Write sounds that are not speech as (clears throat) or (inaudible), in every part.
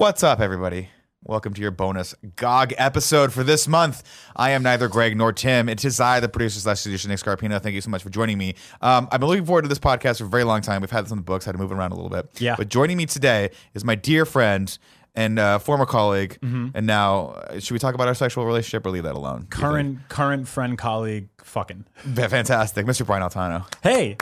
What's up, everybody? Welcome to your bonus GOG episode for this month. I am neither Greg nor Tim. It is I, the producer slash producer, Nick Scarpino. Thank you so much for joining me. Um, I've been looking forward to this podcast for a very long time. We've had this on the books, had to move it around a little bit. Yeah. But joining me today is my dear friend and uh, former colleague. Mm-hmm. And now, uh, should we talk about our sexual relationship or leave that alone? Do you current current friend colleague fucking? Fantastic. Mr. Brian Altano. hey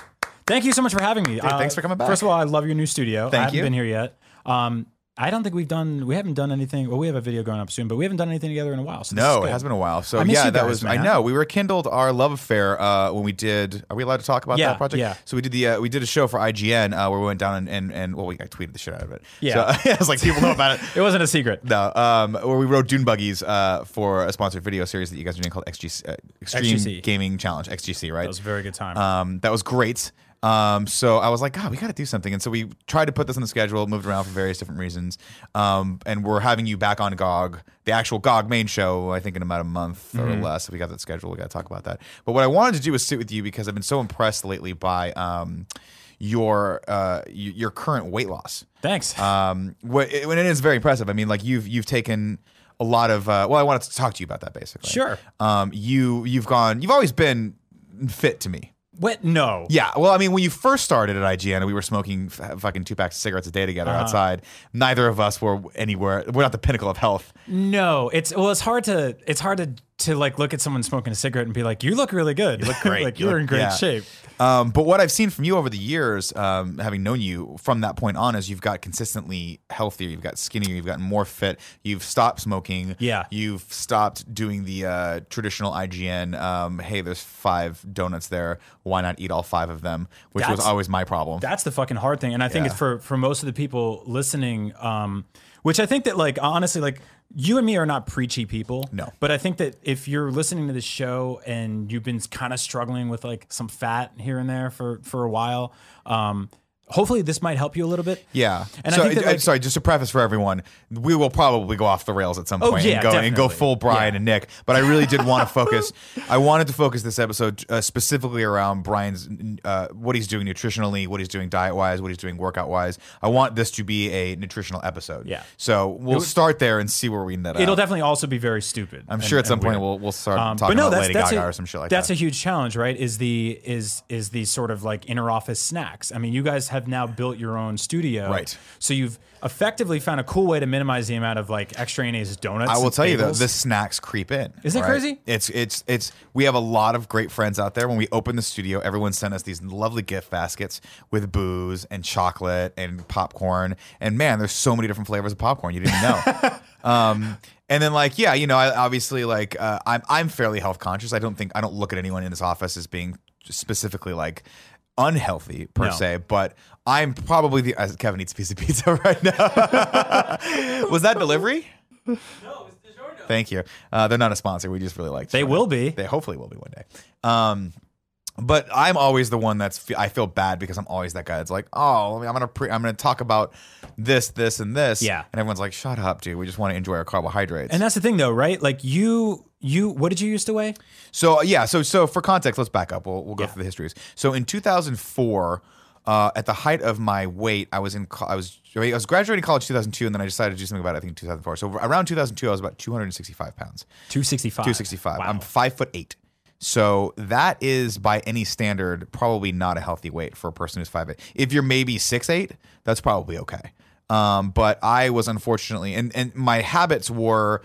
thank you so much for having me Uh, thanks for coming back. first of all i love your new studio Thank i haven't you. been here yet um i don't think we've done we haven't done anything well we have a video going up soon but we haven't done anything together in a while so No, it has been a while. So yeah, that guys, was. I know we rekindled our love affair uh, when we did. Are we allowed to talk about Yeah, that project? yeah. So we did the uh, we did a show for IGN uh, where we went down and and, and well, we I tweeted the shit out of it. Yeah. so, (laughs) I was like people know about it. (laughs) it wasn't a secret No, um, where we rode dune buggies uh, for a sponsored video series that you guys are doing called XGC, uh, Extreme XGC. Gaming Challenge (XGC). Right? that was a very good time Um, that was great. Um, so I was like, God, we got to do something. And so we tried to put this on the schedule, moved around for various different reasons. Um, and we're having you back on GOG, the actual GOG main show, I think in about a month or less. If we got that schedule, we got to talk about that. But what I wanted to do was sit with you because I've been so impressed lately by um, your uh, your current weight loss. thanks Um, it, when it is very impressive. I mean, like you've you've taken a lot of. Uh, well, I wanted to talk to you about that basically. Sure. Um, you you've gone. You've always been fit to me. What no Yeah, well, I mean, when you first started at IGN and we were smoking f- fucking two packs of cigarettes a day together Uh-huh. outside, neither of us were anywhere. We're not the pinnacle of health. no it's well it's hard to it's hard to to like look at someone smoking a cigarette and be like you look really good you look (laughs) great. like You you're look- in great yeah. shape Um, but what I've seen from you over the years, um, having known you from that point on, is you've got consistently healthier. You've got skinnier. You've gotten more fit. You've stopped smoking. Yeah. You've stopped doing the uh, traditional IGN. Um, hey, there's five donuts there. Why not eat all five of them? Which was always my problem. That's the fucking hard thing, and I think Yeah. it's for for most of the people listening. Um, which I think that like honestly, like you and me are not preachy people. No. but I think that if you're listening to this show and you've been kind of struggling with like some fat here and there for for a while, um, hopefully this might help you a little bit. Yeah. And so, I think that, like- sorry, just to preface for everyone, we will probably go off the rails at some Oh, yeah, and go and go full Brian Yeah. and Nick. But I really did want to (laughs) focus. I wanted to focus this episode uh, specifically around Brian's uh, what he's doing nutritionally, what he's doing diet wise, what he's doing workout wise. I want this to be a nutritional episode. Yeah. So we'll start there and see where we end that It'll out. definitely also be very stupid. I'm and- sure at some point weird. we'll we'll start Um, talking no, about that's Lady that's Gaga a, or some shit like that's that. That's a huge challenge, right? Is the is is these sort of like inner office snacks? I mean, you guys have now built your own studio, Right. So you've effectively found a cool way to minimize the amount of like extra extraneous donuts. I will tell you though, the snacks creep in. Isn't it right? crazy? It's it's it's. We have a lot of great friends out there. When we open the studio, everyone sent us these lovely gift baskets with booze and chocolate and popcorn. And man, there's so many different flavors of popcorn you didn't know. (laughs) um, and then like yeah, you know, I obviously like uh, I'm I'm fairly health conscious. I don't think I don't look at anyone in this office as being specifically like unhealthy per No. se, but I'm probably the as Kevin eats a piece of pizza (laughs) right now. (laughs) Was that delivery? No, it was DiGiorno. Thank you. Uh, they're not a sponsor. We just really like. They will be. They hopefully will be one day. Um, but I'm always the one that's. I feel bad because I'm always that guy that's like, oh, I'm gonna pre- I'm gonna talk about this, this, and this. Yeah. And everyone's like, shut up, dude. We just want to enjoy our carbohydrates. and that's the thing, though, right? Like you you what did you used to weigh? So yeah, so so for context, let's back up. We'll we'll go Yeah. through the histories. So in 2004, uh, at the height of my weight, I was in co- I was I was graduating college 2002, and then I decided to do something about it. I think 2004. So around 2002, I was about 265 pounds. Two sixty five. 265. Wow. I'm five foot eight. So that is by any standard probably not a healthy weight for a person who's five eight. If you're maybe six eight, that's probably okay. Um, but I was unfortunately, and and my habits were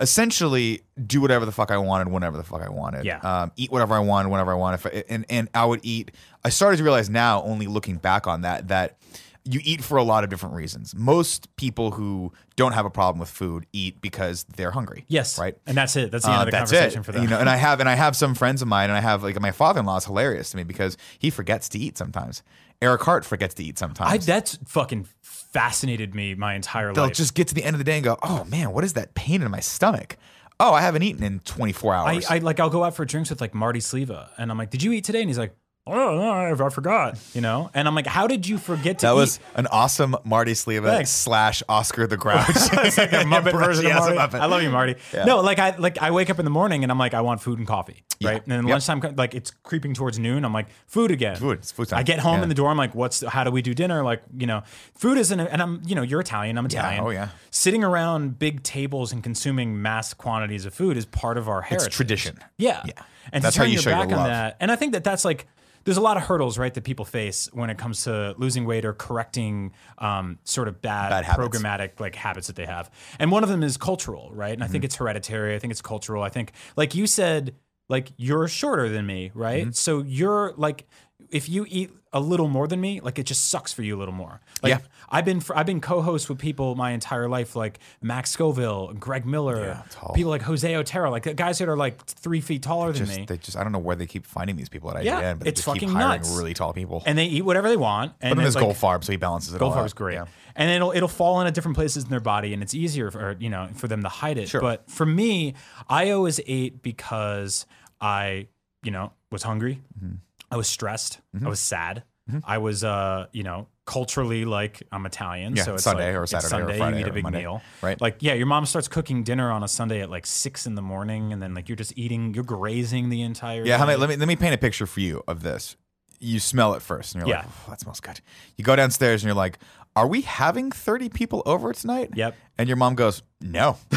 essentially do whatever the fuck I wanted whenever the fuck I wanted. Yeah. Um, eat whatever I wanted whenever I wanted. If I, and and I would eat. I started to realize now, only looking back on that, that you eat for a lot of different reasons. Most people who don't have a problem with food eat because they're hungry. Yes. Right. And that's it. That's the end Uh, of the conversation it. for them. You know, and I have and I have some friends of mine, and I have like my father-in-law is hilarious to me because he forgets to eat sometimes. Eric Hart forgets to eat sometimes. I, that's fucking fascinated me my entire life. They'll just get to the end of the day and go, "Oh man, what is that pain in my stomach? Oh, I haven't eaten in 24 I, hours." I like I'll go out for drinks with like Marty Sliva, and I'm like, "Did you eat today?" And he's like, "Oh, no, I, I forgot." You know, and I'm like, "How did you forget to that eat?" was an awesome Marty Sliva Thanks. slash Oscar the Grouch. (laughs) it's like a (laughs) Muppet version Yeah, of Marty. I love you, Marty. No, like I like I wake up in the morning and I'm like, I want food and coffee, Yeah. right? And then Yep. lunchtime, like it's creeping towards noon. I'm like, food again. Food. It's food time. I get home Yeah. in the door. I'm like, what's how do we do dinner? Like, you know, food isn't. And I'm, you know, you're Italian. I'm Italian. oh, yeah. Sitting around big tables and consuming mass quantities of food is part of our heritage. It's tradition. Yeah. Yeah. And That's to how you your show your back on that. And I think that that's like there's a lot of hurdles, right, that people face when it comes to losing weight or correcting um, sort of bad, Bad programmatic like habits that they have. And one of them is cultural, right? And I Mm-hmm. think it's hereditary. I think it's cultural. I think, like you said, like you're shorter than me, right? Mm-hmm. So you're like, if you eat a little more than me, like it just sucks for you a little more. Like Yeah. I've been I've been co-host with people my entire life, like Max Scoville, Greg Miller, tall. people like Jose Otero, like guys that are like three feet taller than Just, me. they just I don't know where they keep finding these people at IGN, Yeah, but they it's just keep fucking hiring nuts. really tall people. and they eat whatever they want. And but then there's like, Goldfarb, so he balances it Goldfarb's out. Great, Yeah. and it'll it'll fall into different places in their body, and it's easier for you know for them to hide it. Sure. But for me, I always ate because I you know was hungry, Mm-hmm. I was stressed, I was sad, I was uh you know culturally like I'm Italian, Yeah, so it's Sunday like, or Saturday or Sunday, Friday you eat a big Monday, meal, right? Like yeah, your mom starts cooking dinner on a Sunday at like six in the morning, and then like you're just eating, you're grazing the entire Yeah, let me let me paint a picture for you of this. You smell it first, and you're like, oh, "That smells good." You go downstairs, and you're like, "Are we having 30 people over tonight?" Yep. And your mom goes, "No, (laughs)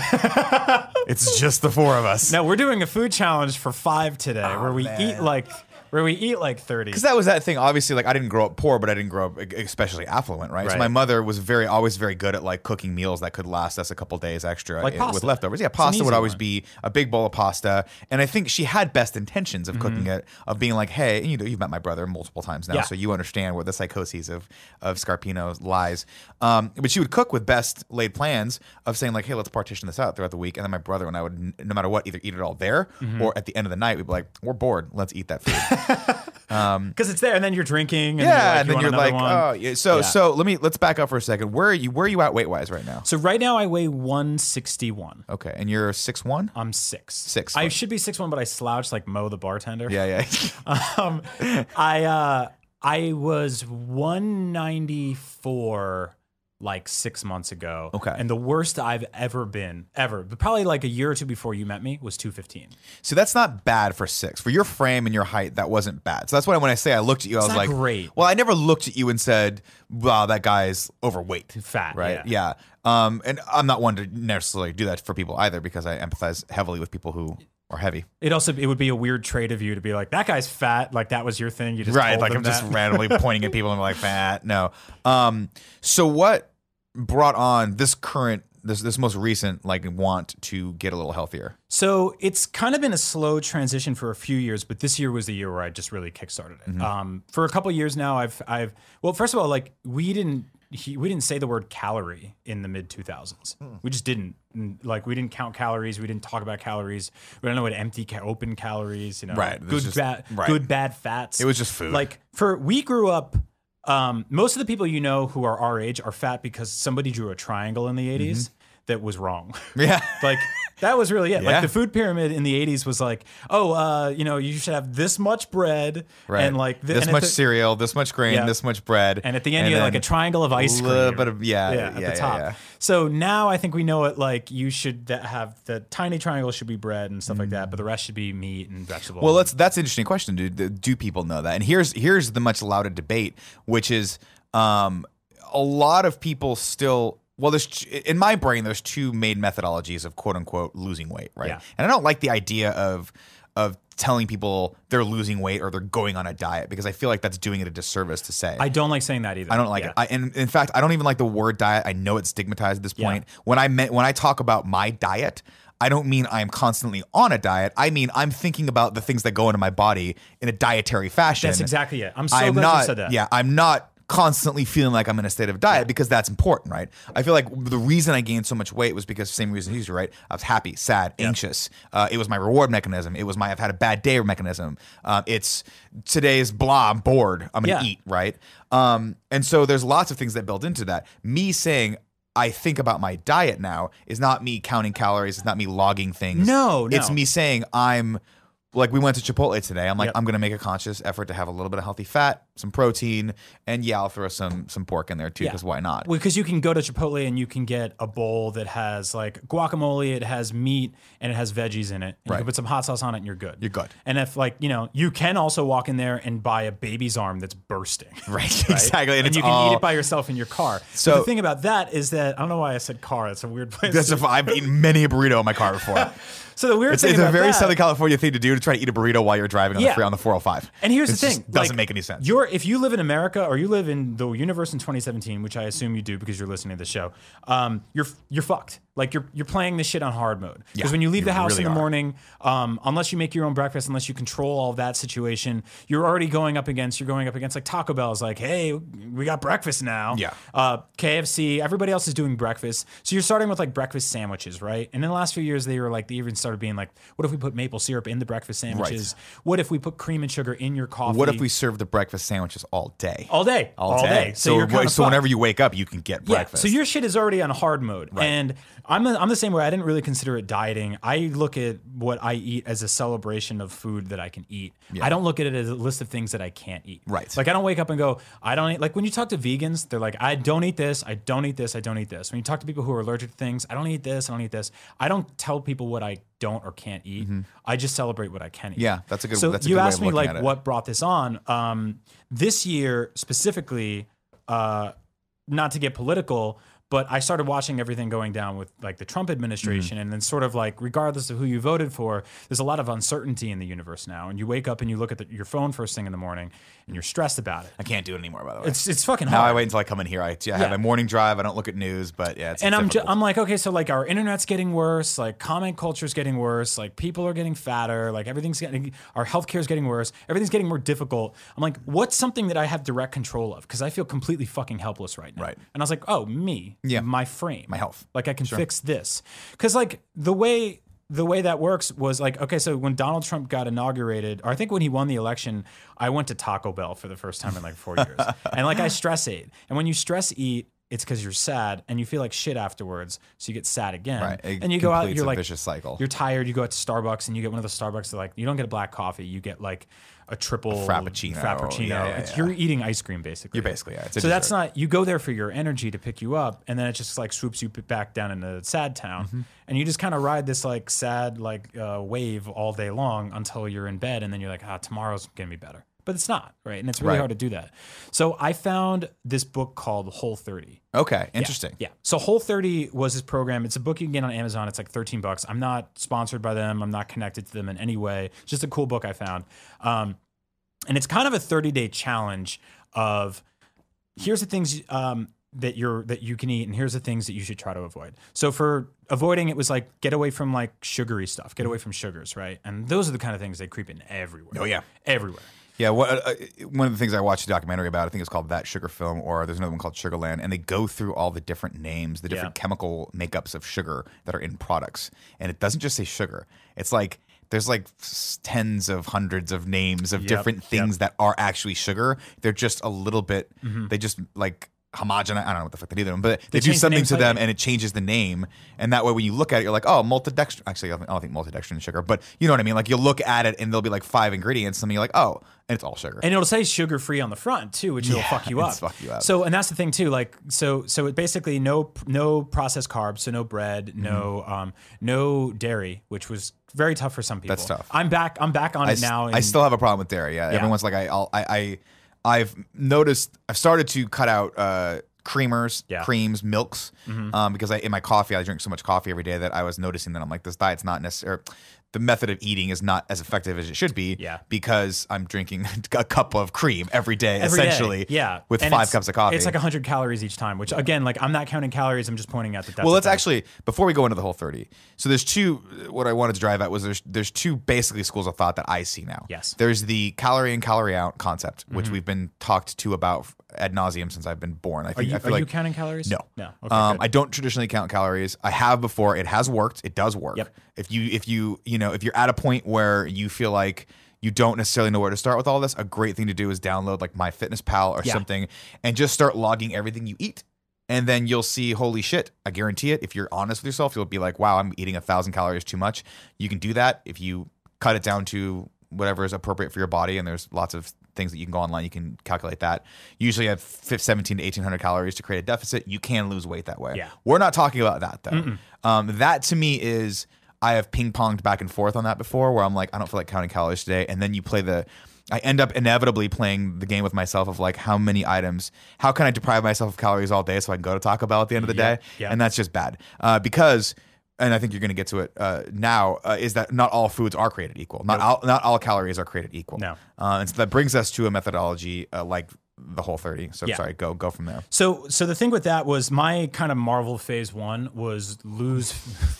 it's just the four of us." No, we're doing a food challenge for five today, where we eat like where we eat like thirty. Because that was that thing. Obviously, like I didn't grow up poor, but I didn't grow up especially affluent, right? right. So my mother was very, always very good at like cooking meals that could last us a couple days extra Like with leftovers. Yeah, pasta would always one. be a big bowl of pasta, and I think she had best intentions of Mm-hmm. cooking it, of being like, hey, you know, you've met my brother multiple times now, Yeah. so you understand where the psychoses of of Scarpino lies. Um, but she would cook with best laid plans of saying like, hey, let's partition this out throughout the week, and then my brother and I would, no matter what, either eat it all there Mm-hmm. or at the end of the night, we'd be like, we're bored, let's eat that food. (laughs) because it's there, and then you're drinking. And Yeah, and you're then like, you're like, oh, yeah. So, Yeah. so let me let's back up for a second. Where are you? Where are you at weight wise right now? So right now I weigh one sixty one. Okay, and you're six one. I'm six. Six I foot. should be six one, but I slouched like Moe the bartender. Yeah, yeah. (laughs) um, I uh, I was 194 like six months ago. Okay. And the worst I've ever been, ever, but probably like a year or two before you met me, was 215. so that's not bad for six. For your frame and your height, that wasn't bad. So that's why when I say I looked at you, I was like, great. Well, I never looked at you and said, "Wow, that guy's overweight." Fat, right? yeah. Um, and I'm not one to necessarily do that for people either because I empathize heavily with people who are heavy. It also it would be a weird trait of you to be like that guy's fat, like that was your thing. You just right like i'm just randomly (laughs) pointing at people and like fat no um so what brought on this current this this most recent like want to get a little healthier So it's kind of been a slow transition for a few years, but this year was the year where I just really kickstarted Mm-hmm. it. Um, for a couple years now, I've I've well, first of all, like we didn't he, we didn't say the word calorie in the mid 2000s. Hmm. We just didn't. Like we didn't count calories. We didn't talk about calories. We don't know what empty, ca- open calories. You know, Right, Good, just- bad, right. good, bad fats. It was just food. Like for we grew up. Um, most of the people you know who are our age are fat because somebody drew a triangle in the 80s Mm-hmm. That was wrong. (laughs) yeah like that was really it. Yeah. Like the food pyramid in the 80s was like, oh, uh, you know, you should have this much bread right and like thi- this and much the- cereal this much grain Yeah. this much bread and at the end you had like a triangle of ice cream. a little bit of yeah yeah, yeah, at the top. So now I think we know it. Like you should have the tiny triangle should be bread and stuff like that, but the rest should be meat and vegetables. Mm. Well, that's that's an interesting question. Do do people know that? And here's here's the much lauded debate, which is um, a lot of people still. Well, there's in my brain there's two main methodologies of quote unquote losing weight, right? Yeah. And I don't like the idea of of telling people they're losing weight or they're going on a diet because I feel like that's doing it a disservice to say. I don't like saying that either. I don't like Yeah. it. I, and in fact, I don't even like the word diet. I know it's stigmatized at this Yeah. point. When I meant when I talk about my diet, I don't mean I'm constantly on a diet. I mean I'm thinking about the things that go into my body in a dietary fashion. That's exactly it. I'm so I'm glad not. you said that. Yeah, I'm not constantly feeling like I'm in a state of diet because that's important, right? I feel like the reason I gained so much weight was because the same reason he's right. I was happy, sad, anxious. Uh, it was my reward mechanism. It was my I've had a bad day mechanism. Um, it's today's blah. I'm bored. I'm gonna Yeah. eat, right? Um, and so there's lots of things that build into that. Me saying. I think about my diet now is not me counting calories. It's not me logging things. No, no. It's me saying I'm like we went to Chipotle today. I'm like Yep. I'm gonna make a conscious effort to have a little bit of healthy fat, some protein, and yeah, I'll throw some some pork in there too Yeah. because why not? Because you can go to Chipotle and you can get a bowl that has like guacamole, it has meat, and it has veggies in it. And You Right. can put some hot sauce on it and you're good. You're good. And if like, you know, you can also walk in there and buy a baby's arm that's bursting. (laughs) Right, (laughs) right? exactly, and, And, you can all, eat it by yourself in your car. So So- the thing about that is that I don't know why I said car. It's a weird (laughs) place. That's to- a, I've eaten many a burrito in my car before. So the weird It's, thing it's a very that, Southern California thing to do to try to eat a burrito while you're driving on Yeah. the free on the 405. And here's It's the thing: doesn't like, make any sense. You're if you live in America or you live in the universe in 2017, which I assume you do because you're listening to the show. Um, you're you're fucked. Like you're you're playing this shit on hard mode because Yeah, when you leave you the house really in the morning, um, unless you make your own breakfast, unless you control all that situation, you're already going up against you're going up against like Taco Bell is like, hey, we got breakfast now. Yeah. Uh, KFC, everybody else is doing breakfast, so you're starting with like breakfast sandwiches, right? And in the last few years, they were like they even started being like, what if we put maple syrup in the breakfast sandwiches? What if we put cream and sugar in your coffee? what if we serve the breakfast sandwiches all day? all day, all, day. So, So, you're so whenever you wake up, you can get yeah. breakfast. So your shit is already on hard mode, right. and I'm the, I'm the same way. I didn't really consider it dieting. I look at what I eat as a celebration of food that I can eat. I don't look at it as a list of things that I can't eat. Right. Like I don't wake up and go, I don't eat. Like when you talk to vegans, they're like, I don't eat this. I don't eat this. I don't eat this. When you talk to people who are allergic to things, I don't eat this. I don't eat this. I don't tell people what I don't or can't eat. I just celebrate what I can eat. Mm-hmm. Yeah, that's a good- So that's a you good way asked me like what brought this on. Um, this year specifically, uh, not to get political, but I started watching everything going down with like the Trump administration, Mm-hmm. and then sort of like regardless of who you voted for, there's a lot of uncertainty in the universe now. And you wake up and you look at the, your phone first thing in the morning, and you're stressed about it. I can't do it anymore, by the way. It's it's fucking hard. now. I wait until I come in here. I, I Yeah. have my morning drive. I don't look at news, but yeah, it's and I'm ju- difficult. I'm like, okay, so like our internet's getting worse, like comment culture's getting worse, like people are getting fatter, like everything's getting our healthcare's getting worse, everything's getting more difficult. I'm like, what's something that I have direct control of? Because I feel completely fucking helpless right now. Right. And I was like, oh, me, Yeah. my frame, My health. like I can fix this. Because like the way the way that works was like okay, so when Donald Trump got inaugurated, or I think when he won the election, I went to Taco Bell for the first time in like four years, (laughs) and like I stress ate, and when you stress eat. It's because you're sad and you feel like shit afterwards, so you get sad again. Right. It And you go out, you're a like vicious cycle. You're tired. You go out to Starbucks and you get one of the Starbucks. That like you don't get a black coffee, you get like a triple frappuccino. Frappuccino. Yeah, yeah, It's- yeah. You're eating ice cream basically. You're basically, yeah, a so that's not you go there for your energy to pick you up, and then it just like swoops you back down into sad town, Mm-hmm. and you just kind of ride this like sad like uh, wave all day long until you're in bed, and then you're like, ah, tomorrow's gonna be better, but it's not, right? And it's really Right. hard to do that. So I found this book called Whole 30. okay, interesting. Yeah. So Whole 30 was this program. It's a book you can get on Amazon. It's like 13 bucks. I'm not sponsored by them. I'm not connected to them in any way. It's just a cool book I found. Um, and it's kind of a 30 day challenge of here's the things um, that you're that you can eat and here's the things that you should try to avoid. So for avoiding it was like get away from like sugary stuff. Get away from sugars, right? And those are the kind of things they creep in everywhere. Oh, yeah. Everywhere. Yeah, what, uh, one of the things I watched a documentary about, I think it's called That Sugar Film, or there's another one called Sugarland, and they go through all the different names, the different Yeah. chemical makeups of sugar that are in products. And it doesn't just say sugar. It's like there's like tens of hundreds of names of Yep, different yep. things that are actually sugar. They're just a little bit, Mm-hmm. they just like homogenize. I don't know what the fuck they do to them, but they, do change the something to them and it changes the name. And that way, when you look at it, you're like, oh, maltodextrin. Actually, I don't think maltodextrin is sugar, but you know what I mean? Like you'll look at it and there'll be like five ingredients, and you're like, oh, and it's all sugar. And it'll say sugar free on the front too, which will fuck you (laughs) up. fuck you up. So, and that's the thing too. Like, so, so it basically no, no processed carbs, so no bread, Mm-hmm. no, um, no dairy, which was very tough for some people. That's tough. I'm back. I'm back on I, it now. I still have a problem with dairy. Yeah, everyone's like, I, I'll, I, I, I've noticed. I've started to cut out uh, creamers, Yeah. Mm-hmm. creams, milks, um, because I in my coffee I drink so much coffee every day that I was noticing that I'm like, this diet's not necessary. The method of eating is not as effective as it should be. Yeah. because I'm drinking (laughs) a cup of cream every day, Every day. essentially. yeah, with And five cups of coffee. It's like hundred calories each time. Which again, like I'm not counting calories. I'm just pointing out that. That's well, let's actually before we go into the whole thirty. So there's two. What I wanted to drive at was there's there's two basically schools of thought that I see now. Yes. Mm-hmm. There's the calorie in calorie out concept, which we've been talked to about ad nauseum since I've been born. I Are think you, I are feel you counting calories? no, no. Okay, um. I don't traditionally count calories. I have before. It has worked. It does work. Yep. If you if you you know if you're at a point where you feel like you don't necessarily know where to start with all this, a great thing to do is download like MyFitnessPal or Yeah. something and just start logging everything you eat. And then you'll see, holy shit, I guarantee it. If you're honest with yourself, you'll be like, wow, I'm eating a thousand calories too much. You can do that if you cut it down to whatever is appropriate for your body. And there's lots of things that you can go online, you can calculate that. Usually have 17 to 1800 calories to create a deficit. You can lose weight that way. Yeah. We're not talking about that though. Um, that to me is I have ping ponged back and forth on that before, where I'm like, I don't feel like counting calories today, and then you play the. I end up inevitably playing the game with myself of like how many items, how can I deprive myself of calories all day so I can go to Taco Bell at the end of the day, yeah. and that's just bad uh, because. And I think you're going to get to it uh, now. Uh, is that not all foods are created equal? Not all, not all calories are created equal. No. uh, and so that brings us to a methodology uh, like the whole thirty. So Yeah. sorry, go go from there. So so the thing with that was my kind of Marvel phase one was lose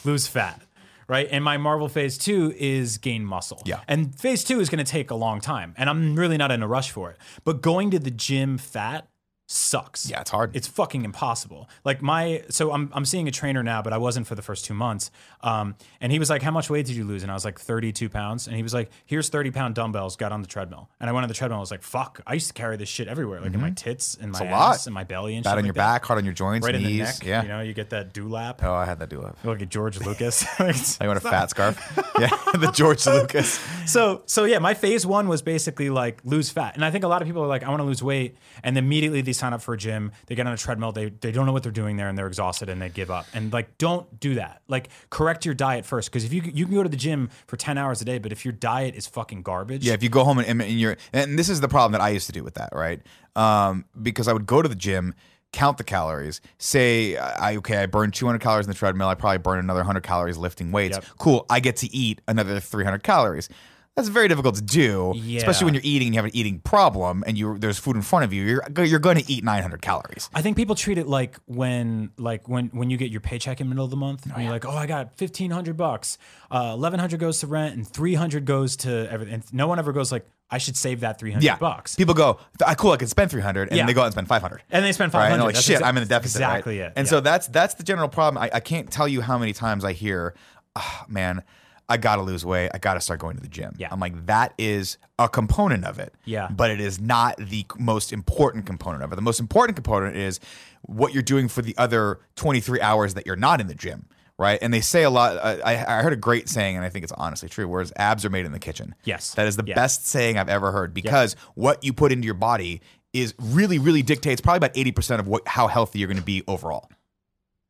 (laughs) lose fat. Right. And my Marvel phase two is gain muscle. Yeah. And phase two is going to take a long time. And I'm really not in a rush for it. But going to the gym fat sucks. Yeah, it's hard. It's fucking impossible. Like my, so I'm, I'm seeing a trainer now, but I wasn't for the first two months. Um, and he was like, "How much weight did you lose?" And I was like, "32 pounds." And he was like, "Here's 30 pound dumbbells." Got on the treadmill, and I went on the treadmill. I was like, "Fuck!" I used to carry this shit everywhere, like in my tits and my Mm-hmm. lot. ass and my belly and Bad shit on your that. back, hard on your joints, right in the knees. neck. Yeah. you know, you get that dewlap. Oh, I had that do love. Look at George Lucas. (laughs) I want a fat scarf. (laughs) Yeah, (laughs) the George Lucas. so so yeah, my phase one was basically like lose fat, and I think a lot of people are like, I want to lose weight, and then immediately they sign up for a gym, they get on a treadmill, they they don't know what they're doing there, and they're exhausted, and they give up. And like, don't do that. Like, correct your diet first, because if you you can go to the gym for ten hours a day, but if your diet is fucking garbage, Yeah, if you go home and, and you're, and this is the problem that I used to do with that, right? Um, because I would go to the gym, count the calories, say, I okay, I burned 200 calories in the treadmill, I probably burn another 100 calories lifting weights. Yep. Cool, I get to eat another 300 calories. That's very difficult to do, Yeah. especially when you're eating and you have an eating problem and you there's food in front of you. You're you're going to eat 900 calories. I think people treat it like when like when when you get your paycheck in the middle of the month and you're like, oh, I got fifteen hundred bucks, uh, eleven hundred goes to rent and three hundred goes to everything. And no one ever goes like, I should save that three hundred Yeah, bucks. People go, I cool, I can spend 300, and Yeah. they go out and spend 500. And they spend right? five And hundred. they're like, shit, I'm in the deficit. right? Exactly it. And so that's that's the general problem. I, I can't tell you how many times I hear, "Ah, man, I gotta lose weight. I gotta start going to the gym. Yeah. I'm like, that is a component of it. Yeah. But it is not the most important component of it. The most important component is what you're doing for the other 23 hours that you're not in the gym. Right. And they say a lot. uh, I, I heard a great saying, and I think it's honestly true, whereas abs are made in the kitchen. Yes. That is the Yeah. best saying I've ever heard because what you put into your body is really, really dictates probably about 80% of what how healthy you're going to be overall.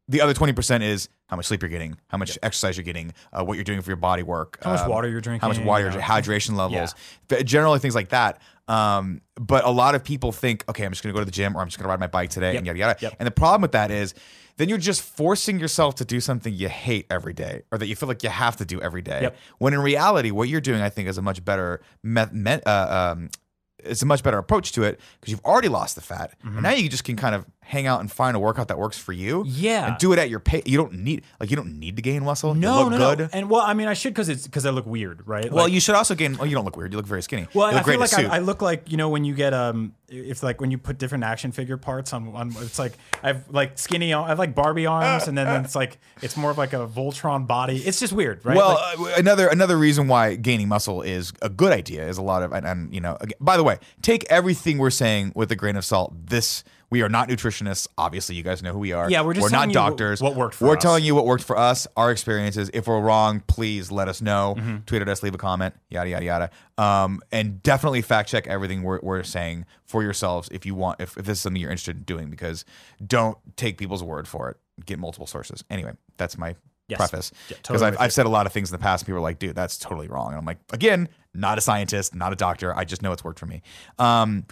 The other 20% is how much sleep you're getting, how much exercise you're getting, uh, what you're doing for your body work, How much um, water you're drinking, how much water, you you're know. hydration levels, but generally things like that. Um, but a lot of people think, okay, I'm just going to go to the gym or I'm just going to ride my bike today Yep. and yada yada. Yep. And the problem with that is then you're just forcing yourself to do something you hate every day or that you feel like you have to do every day. When in reality, what you're doing, I think, is a much better met, met, uh, um, it's a much better approach to it because you've already lost the fat, and now you just can kind of hang out and find a workout that works for you. Yeah. and do it at your pace. You don't need like you don't need to gain muscle. You no, look no, good. no. And well, I mean, I should because it's because I look weird, right? Well, Like- you should also gain. Well, you don't look weird. You look very skinny. Well, you look I feel like in a suit. I, I look like you know when you get um if like when you put different action figure parts on on it's like I have like skinny I have like Barbie arms and then it's like it's more of like a Voltron body. It's just weird, right? Well, Like, uh, another another reason why gaining muscle is a good idea is a lot of and, and you know. Again, by the way, take everything we're saying with a grain of salt. This we are not nutritionists. Obviously, you guys know who we are. Yeah, we're just we're not telling you what- doctors. what worked for We're us. telling you what worked for us, our experiences. If we're wrong, please let us know. Mm-hmm. Tweet at us, leave a comment, yada yada yada. Um, and definitely fact check everything we're, we're saying for yourselves if you want. If, if this is something you're interested in doing, because don't take people's word for it. Get multiple sources. Anyway, that's my Yes. preface Yeah, because totally I've, I've said a lot of things in the past and people are like dude that's totally wrong and i'm like again not a scientist not a doctor i just know it's worked for me um,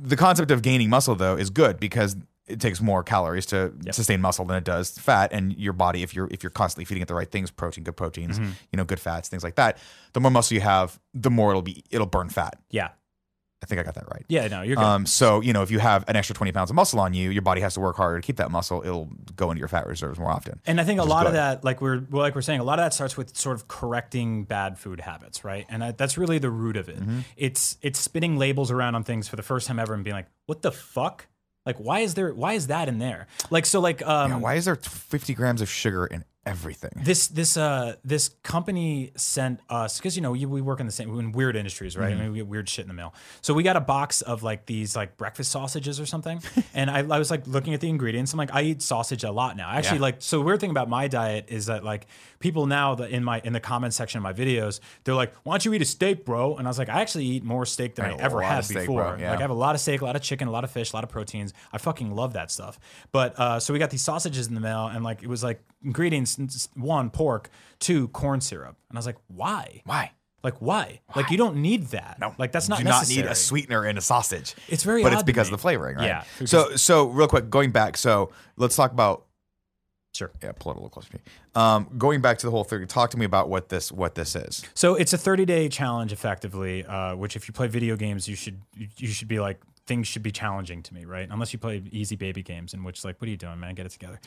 the concept of gaining muscle though is good because it takes more calories to sustain muscle than it does fat. And your body, if you're if you're constantly feeding it the right things, protein, good proteins, Mm-hmm. you know, good fats, things like that, the more muscle you have, the more it'll be it'll burn fat. Yeah. I think I got that right. Yeah. No, you're good. Um, so you know, if you have an extra twenty pounds of muscle on you, your body has to work harder to keep that muscle. It'll go into your fat reserves more often. And I think a lot of that, like we're well, like we're saying, a lot of that starts with sort of correcting bad food habits, right? And I, that's really the root of it. Mm-hmm. It's it's spinning labels around on things for the first time ever and being like, "What the fuck? Like, why is there? Why is that in there? Like, so, like, um, Yeah, why is there fifty grams of sugar in everything? this this uh this company sent us because you know you, we work in the same in weird industries right? Mm-hmm. I mean, we get weird shit in the mail. So we got a box of like these like breakfast sausages or something. (laughs) And I, I was like looking at the ingredients. I'm like I eat sausage a lot now. Actually Yeah. like so the weird thing about my diet is that like people now that in my in the comment section of my videos they're like why don't you eat a steak bro? And I was like I actually eat more steak than I I, ever had steak, before. Yeah. like I have a lot of steak a lot of chicken a lot of fish a lot of proteins. I fucking love that stuff. But uh so we got these sausages in the mail and like it was like ingredients one pork two corn syrup and i was like why Why? like why, like you don't need that No, like that's not You do necessary. not need a sweetener in a sausage. It's very but it's because of the flavoring, right? Yeah, So so real quick, going back. So let's talk about sure yeah, pull it a little closer to me. Um, going back to the whole thing. Talk to me about what this what this is. so it's a 30 day challenge effectively uh, which if you play video games you should you should be like things should be challenging to me right unless you play easy baby games in which like what are you doing man get it together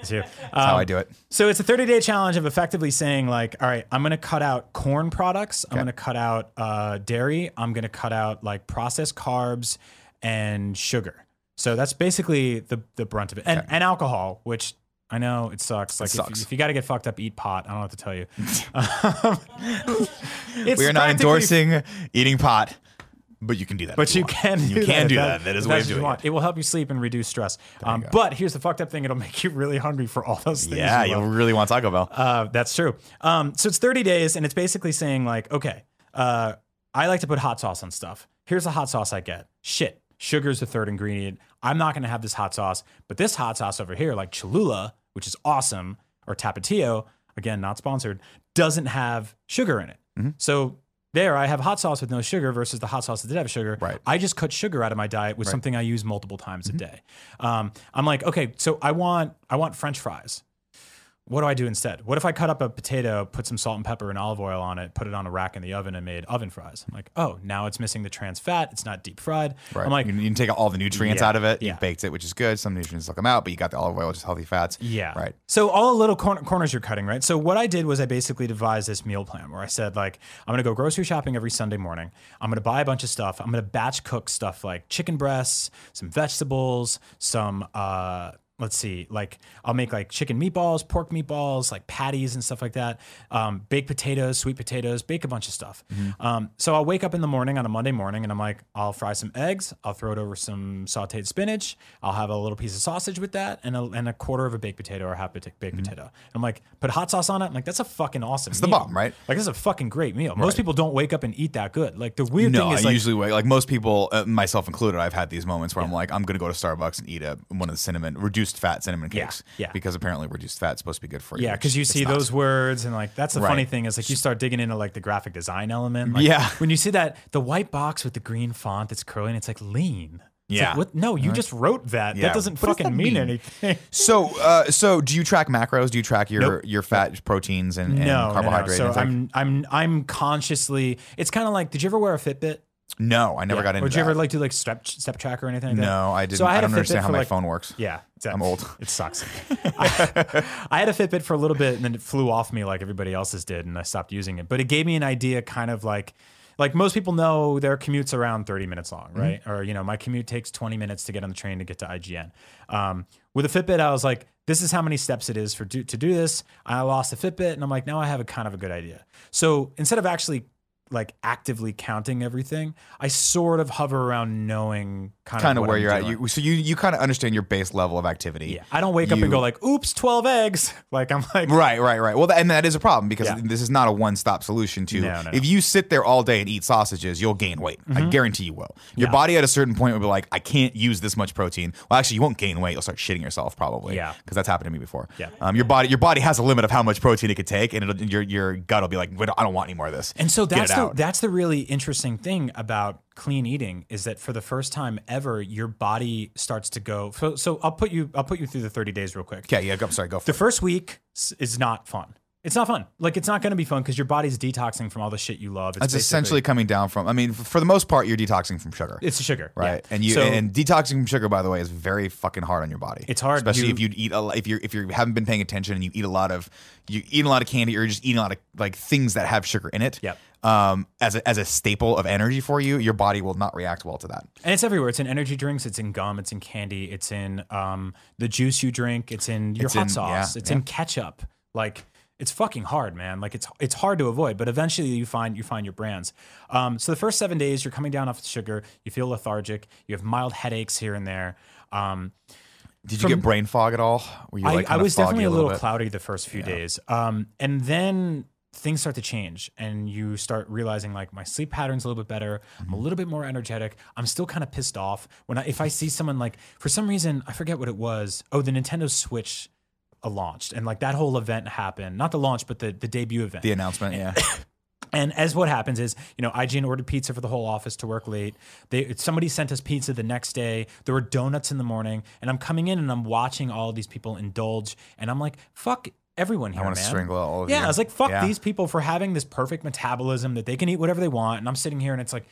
It's you. (laughs) That's how Um, I do it. So it's a 30 day challenge of effectively saying like, all right, I'm going to cut out corn products. I'm going to cut out uh, dairy. I'm going to cut out like processed carbs and sugar. So that's basically the the brunt of it, and and alcohol, which I know it sucks. Like if, sucks. you- if you got to get fucked up, eat pot. I don't know what to tell you. (laughs) (laughs) Um, We are not endorsing eating pot, but you can do that. But you want. can You can that. do if that. That is a way of what you doing want. it. It will help you sleep and reduce stress. Um, but here's the fucked up thing: it'll make you really hungry for all those things. Yeah, you you love. really want Taco Bell. Uh, that's true. Um, so it's 30 days, and it's basically saying like, okay, uh, I like to put hot sauce on stuff. Here's the hot sauce I get. Shit, sugar is the third ingredient. I'm not gonna have this hot sauce, but this hot sauce over here, like Cholula, which is awesome, or Tapatio, again not sponsored, doesn't have sugar in it. Mm-hmm. So. There, I have hot sauce with no sugar versus the hot sauce that did have sugar. Right. I just cut sugar out of my diet with something I use multiple times Mm-hmm. a day. Um, I'm like, okay, so I want I want French fries what do I do instead? What if I cut up a potato, put some salt and pepper and olive oil on it, put it on a rack in the oven, and made oven fries? I'm like, oh, now it's missing the trans fat. It's not deep fried. Right. I'm like, you, you can take all the nutrients Yeah, out of it. You baked it, which is good. Some nutrients will come out, but you got the olive oil, which is healthy fats. yeah. Right. So all the little corner, corners you're cutting, right? So what I did was I basically devised this meal plan where I said like, I'm gonna go grocery shopping every Sunday morning. I'm gonna buy a bunch of stuff. I'm gonna batch cook stuff like chicken breasts, some vegetables, some uh let's see, like I'll make like chicken meatballs, pork meatballs, like patties and stuff like that. Um, baked potatoes, sweet potatoes, bake a bunch of stuff. Um, so I'll wake up in the morning on a Monday morning and I'm like, I'll fry some eggs. I'll throw it over some sauteed spinach. I'll have a little piece of sausage with that and a, and a quarter of a baked potato or a half baked baked potato. And I'm like, put hot sauce on it. I'm like, that's a fucking awesome. It's the bomb, right? Like, this is a fucking great meal. Most people don't wake up and eat that good. Like the weird No, thing I is like, usually wait. Like most people, uh, myself included, I've had these moments where I'm like, I'm going to go to Starbucks and eat a one of the cinnamon reduced fat cinnamon cakes. yeah. Because apparently reduced fat is supposed to be good for you. Yeah, because you see not. those words and like that's the Right. funny thing is like you start digging into like the graphic design element. Like, Yeah. When you see that the white box with the green font that's curling, it's like lean. It's Yeah. Like, what? No, you just wrote that. Yeah. That doesn't What does fucking that mean, mean? anything. (laughs) So, uh, so do you track macros? Do you track your Nope. your fat, proteins, and, and no, no, no. So? I'm I'm I'm consciously. It's kind of like. Did you ever wear a Fitbit? No, I never got into did you that. ever like do like step step track or anything? Like that? no, I didn't. So I I, don't understand how for, my like- phone works. Yeah, exactly. I'm old. It sucks. I, (laughs) I had a Fitbit for a little bit and then it flew off me like everybody else's did, and I stopped using it. But it gave me an idea, kind of like, like most people know, their commute's around 30 minutes long, Mm-hmm. right? Or you know, my commute takes 20 minutes to get on the train to get to IGN. Um, with a Fitbit, I was like, this is how many steps it is for do, to do this. I lost a Fitbit, and I'm like, now I have a kind of a good idea. So instead of actually like actively counting everything, I sort of hover around knowing kind, Kind of of where I'm you're doing. at. You, so you you kind of understand your base level of activity. Yeah, I don't wake up and go like, "Oops, twelve eggs." (laughs) Like I'm like, Right, right, right. Well, and that is a problem because Yeah. this is not a one-stop solution to. No, no, no. If you sit there all day and eat sausages, you'll gain weight. I guarantee you will. Your Yeah. body at a certain point will be like, I can't use this much protein. Well, actually, you won't gain weight. You'll start shitting yourself probably. Yeah. because that's happened to me before. Yeah. Um, your body, your body has a limit of how much protein it could take, and it'll, your your gut will be like, I don't want any more of this. and so that's the that's the really interesting thing about clean eating is that for the first time ever, your body starts to go. So, so I'll put you I'll put you through the 30 days real quick. okay, yeah, I'm sorry, go for The it. first week is not fun. It's not fun. Like it's not going to be fun because your body's detoxing from all the shit you love. It's It's essentially coming down from. I mean, for the most part, you're detoxing from sugar. it's sugar, yeah. Right, and you So- and detoxing from sugar, by the way, is very fucking hard on your body. It's hard. especially You- if you eat a, if you if you haven't been paying attention and you eat a lot of you eat a lot of candy or you're just eating a lot of like things that have sugar in it. Yep. Um, as a as a staple of energy for you, your body will not react well to that. And it's everywhere. It's in energy drinks. It's in gum. It's in candy. It's in um, the juice you drink. It's in your It's hot in- sauce. yeah, it's yeah. in ketchup. Like it's fucking hard, man. Like it's it's hard to avoid, but eventually you find you find your brands. Um, so the first seven days you're coming down off the sugar. You feel lethargic. You have mild headaches here and there. Um, Did you get brain fog at all? Were you I, like I kinda was definitely a little bit? cloudy the first few days. Um, and then things start to change and you start realizing like my sleep pattern's a little bit better. I'm Mm-hmm. a little bit more energetic. I'm still kind of pissed off when I, if I see someone like, for some reason, I forget what it was. Oh, the Nintendo Switch uh, launched and like that whole event happened. Not the launch, but the, the debut event. the announcement. Yeah, (coughs) And as what happens is, you know, IGN ordered pizza for the whole office to work late. They somebody sent us pizza the next day. There were donuts in the morning, and I'm coming in and I'm watching all these people indulge, and I'm like, fuck everyone here, I want man. to strangle all of yeah, you. I was like, fuck Yeah. these people for having this perfect metabolism that they can eat whatever they want, and I'm sitting here and it's like.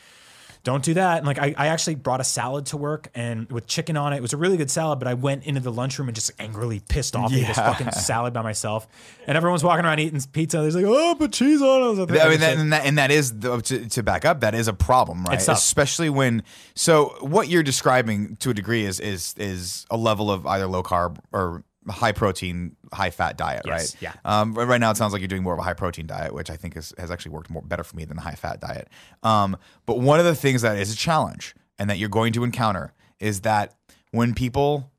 Don't do that. And like, I, I actually brought a salad to work and with chicken on it. It was a really good salad, but I went into the lunchroom and just angrily pissed off ate this fucking salad by myself. And everyone's walking around eating pizza. There's like, oh, put cheese on it. I was like, I mean, that, and, that, and that is the, to, to back up. That is a problem, right? Especially when. So what you're describing to a degree is is is a level of either low carb or high protein, high fat diet, Yes, right? yeah. Um, right now, it sounds like you're doing more of a high protein diet, which I think is, has actually worked more better for me than the high fat diet. Um, but one of the things that is a challenge and that you're going to encounter is that when people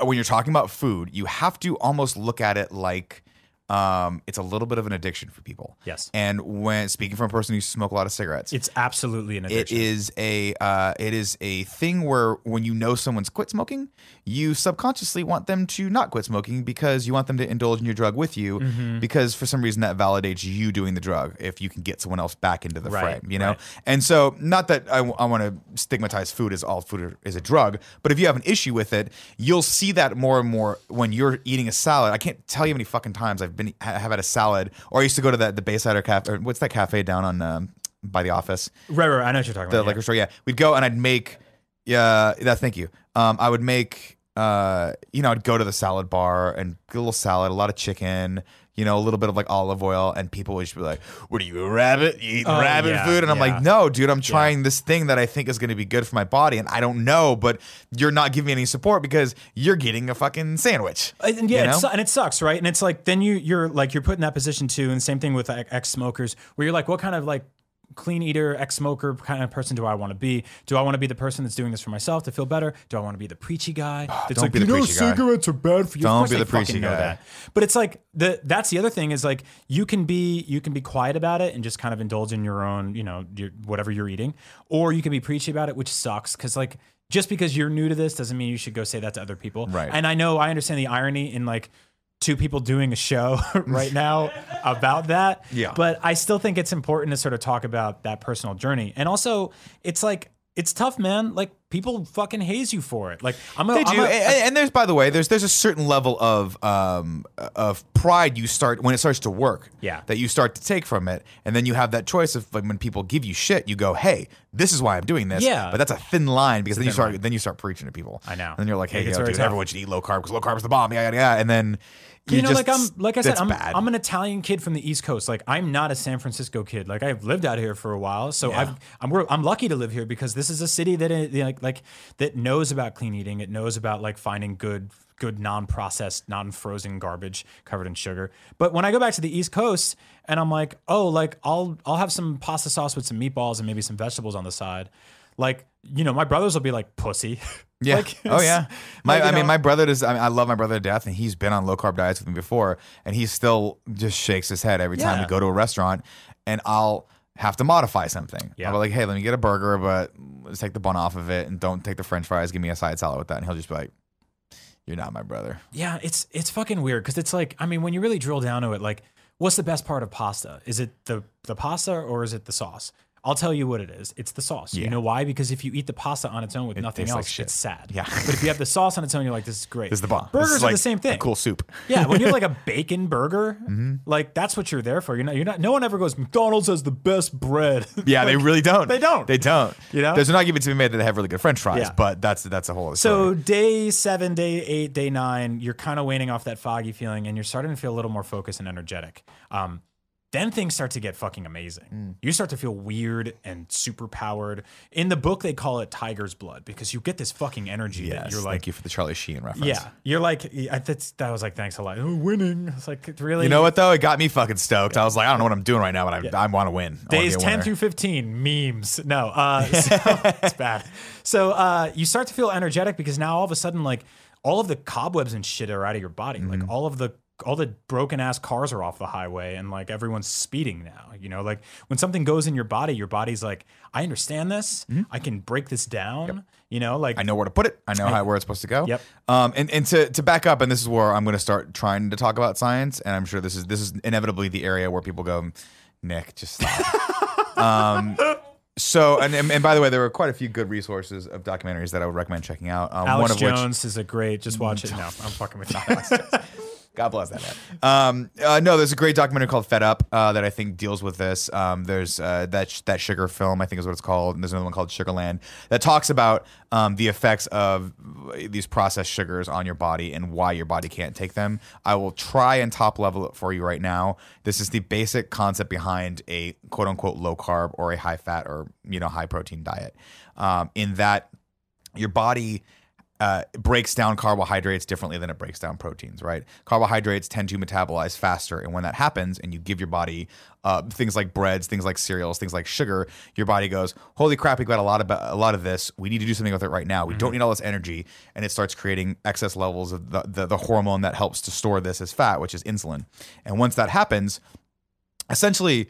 when you're talking about food, you have to almost look at it like um, it's a little bit of an addiction for people. Yes. And when speaking from a person who smokes a lot of cigarettes, It's absolutely an it addiction. is a uh, it is a thing where when you know someone's quit smoking, you subconsciously want them to not quit smoking because you want them to indulge in your drug with you Mm-hmm. because for some reason that validates you doing the drug if you can get someone else back into the Right, frame, you know. right. And so, not that I, want to stigmatize food as all food is a drug, but if you have an issue with it, you'll see that more and more when you're eating a salad. I can't tell you how many fucking times I've been have had a salad, or I used to go to that the Baysider Cafe, or what's that cafe down on um, by the office right, right. I know what you're talking the about. yeah. liquor store. Yeah, we'd go and I'd make. Yeah, that. Thank you. Um, I would make. Uh, you know, I'd go to the salad bar and get a little salad, a lot of chicken. You know, a little bit of like olive oil, and people would just be like, "What are you, a rabbit? You eating Oh, rabbit yeah, food?" And I'm yeah. like, "No, dude, I'm trying this thing that I think is going to be good for my body, and I don't know, but you're not giving me any support because you're getting a fucking sandwich." And yeah, you it su- and it sucks, right? And it's like then you you're like you're put in that position too, and same thing with ex smokers, where you're like, what kind of like clean eater, ex smoker kind of person do I want to be? Do I want to be the person that's doing this for myself to feel better? Do I want to be the preachy guy? Ah, that's don't like, be the you know, preachy guy. cigarettes are bad for you. Don't be the preachy know guy. that. But it's like the that's the other thing is like you can be you can be quiet about it and just kind of indulge in your own you know your, whatever you're eating, or you can be preachy about it, which sucks because like. Just because you're new to this doesn't mean you should go say that to other people. Right. And I know I understand the irony in like two people doing a show (laughs) right (laughs) now about that. Yeah. But I still think it's important to sort of talk about that personal journey. And also, it's like, it's tough, man. Like, people fucking haze you for it. Like, I'm a, They I'm do, a- and, and there's by the way, there's there's a certain level of um of pride you start when it starts to work. Yeah. that you start to take from it, and then you have that choice of like when people give you shit, you go, hey, this is why I'm doing this. Yeah. but that's a thin line because then you start line. then you start preaching to people. I know. And then you're like, hey, yo, dude, tough. everyone should eat low carb because low carb is the bomb. Yeah, yeah, yeah. And then you, you know, just, like I'm, like I said, I'm, bad. I'm an Italian kid from the East Coast. Like I'm not a San Francisco kid. Like I've lived out here for a while, so Yeah. I've, I'm, I'm lucky to live here because this is a city that it, like, like that knows about clean eating. It knows about like finding good, good non-processed, non-frozen garbage covered in sugar. But when I go back to the East Coast and I'm like, oh, like I'll, I'll have some pasta sauce with some meatballs and maybe some vegetables on the side. Like, you know, my brothers will be like pussy. (laughs) Yeah. Like, oh yeah. My, like, I mean, my brother does. I, mean, I love my brother to death, and he's been on low carb diets with me before, and he still just shakes his head every time we go to a restaurant, and I'll have to modify something. Yeah. I'll be like, hey, let me get a burger, but let's take the bun off of it, and don't take the French fries. Give me a side salad with that, and he'll just be like, "You're not my brother." Yeah, it's it's fucking weird because it's like I mean when you really drill down to it, like what's the best part of pasta? Is it the the pasta or is it the sauce? I'll tell you what it is. It's the sauce. You know why? Because if you eat the pasta on its own with nothing tastes like else, it's sad. Yeah. But if you have the sauce on its own, you're like, this is great. This is the bomb. Burgers are like the same a thing. cool soup. Yeah, when you have (laughs) like a bacon burger, Mm-hmm. like that's what you're there for. You're not. You're not. No one ever goes. McDonald's has the best bread. (laughs) Yeah, they really don't. they don't. They don't. You know? there's an argument to be made that they have really good French fries, Yeah. but that's that's a whole other So story. day seven, day eight, day nine, you're kind of waning off that foggy feeling, and you're starting to feel a little more focused and energetic. Um, then things start to get fucking amazing. Mm. You start to feel weird and super powered. In the book, they call it tiger's blood because you get this fucking energy that you're like, thank you for the Charlie Sheen reference. yeah, you're like, that's, that was like, thanks a lot. Oh, winning. It's like, really? You know what though? It got me fucking stoked. I was like, I don't know what I'm doing right now, but I, I want to win. I Days 10 through 15, memes. No, uh, (laughs) so, it's bad. So uh, you start to feel energetic because now all of a sudden, like, all of the cobwebs and shit are out of your body. Mm-hmm. Like, all of the all the broken ass cars are off the highway and like everyone's speeding now you know like when something goes in your body your body's like i understand this i can break this down you know like Mm-hmm. I know where to put it. I know how where it's supposed to go. Yep. Um, and and to, to back up, and this is where I'm going to start trying to talk about science, and I'm sure this is this is inevitably the area where people go, Nick, just stop. (laughs) um, so and, and by the way, there were quite a few good resources of documentaries that I would recommend checking out. Um, alex one of which jones is a great just watch it no i'm fucking with you. (laughs) God bless that man. Um, uh, no, there's a great documentary called Fed Up uh, that I think deals with this. Um, there's uh, that sh- that sugar film, I think is what it's called, and there's another one called Sugarland that talks about um, the effects of these processed sugars on your body and why your body can't take them. I will try and top level it for you right now. This is the basic concept behind a quote unquote low carb or a high fat or you know high protein diet. Um, in that your body uh, breaks down carbohydrates differently than it breaks down proteins, right? Carbohydrates tend to metabolize faster, and when that happens, and you give your body uh, things like breads, things like cereals, things like sugar, your body goes, "Holy crap, we've got a lot of a lot of this. We need to do something with it right now. We don't need all this energy," and it starts creating excess levels of the, the the hormone that helps to store this as fat, which is insulin. And once that happens, essentially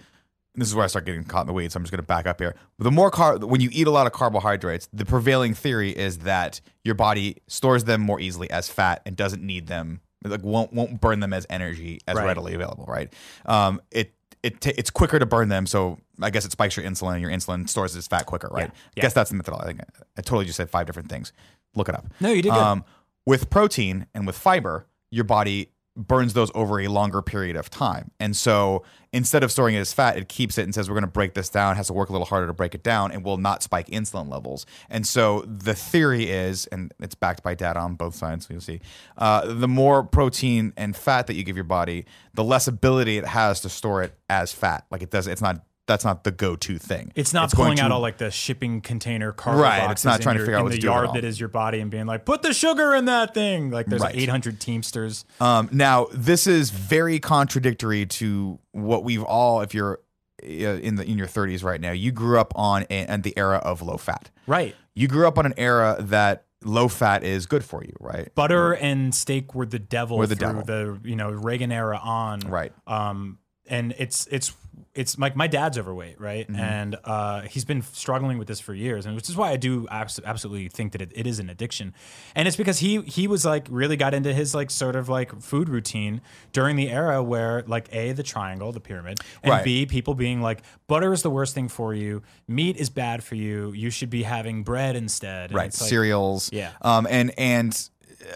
this is where I start getting caught in the weeds. So I'm just going to back up here. The more car, when you eat a lot of carbohydrates, the prevailing theory is that your body stores them more easily as fat and doesn't need them, like won't won't burn them as energy as Right. readily available. Right? Um, it it ta it's quicker to burn them, so I guess it spikes your insulin, your insulin stores as fat quicker. Right? Yeah. I guess that's the methodology. I, think I totally just said five different things. Look it up. No, you did. Um, with protein and with fiber, your body burns those over a longer period of time. And so instead of storing it as fat, it keeps it and says, we're going to break this down, it has to work a little harder to break it down, and will not spike insulin levels. And so the theory is, and it's backed by data on both sides, so you'll see, uh, the more protein and fat that you give your body, the less ability it has to store it as fat. Like it does, it's not. That's not the go-to thing. It's not going pulling out all like the shipping container cargo Right, it's boxes not in trying to your- figure out what the to do with it yard that is your body and being like, put the sugar in that thing. Like there's Right. 800 Teamsters. Um, now, this is very contradictory to what we've all, if you're uh, in the in your 30s right now, you grew up on and the era of low fat. Right. You grew up on an era that low fat is good for you, right? Butter and steak were the devil Were the through devil. the you know Reagan era on. Right. Um, and it's it's it's like my dad's overweight, right? Mm-hmm. And uh, he's been struggling with this for years, and which is why I do abs- absolutely think that it, it is an addiction. And it's because he he was like really got into his like sort of like food routine during the era where like a the triangle, the pyramid, and Right. b people being like butter is the worst thing for you, meat is bad for you, you should be having bread instead. And right it's like- cereals Yeah. um and and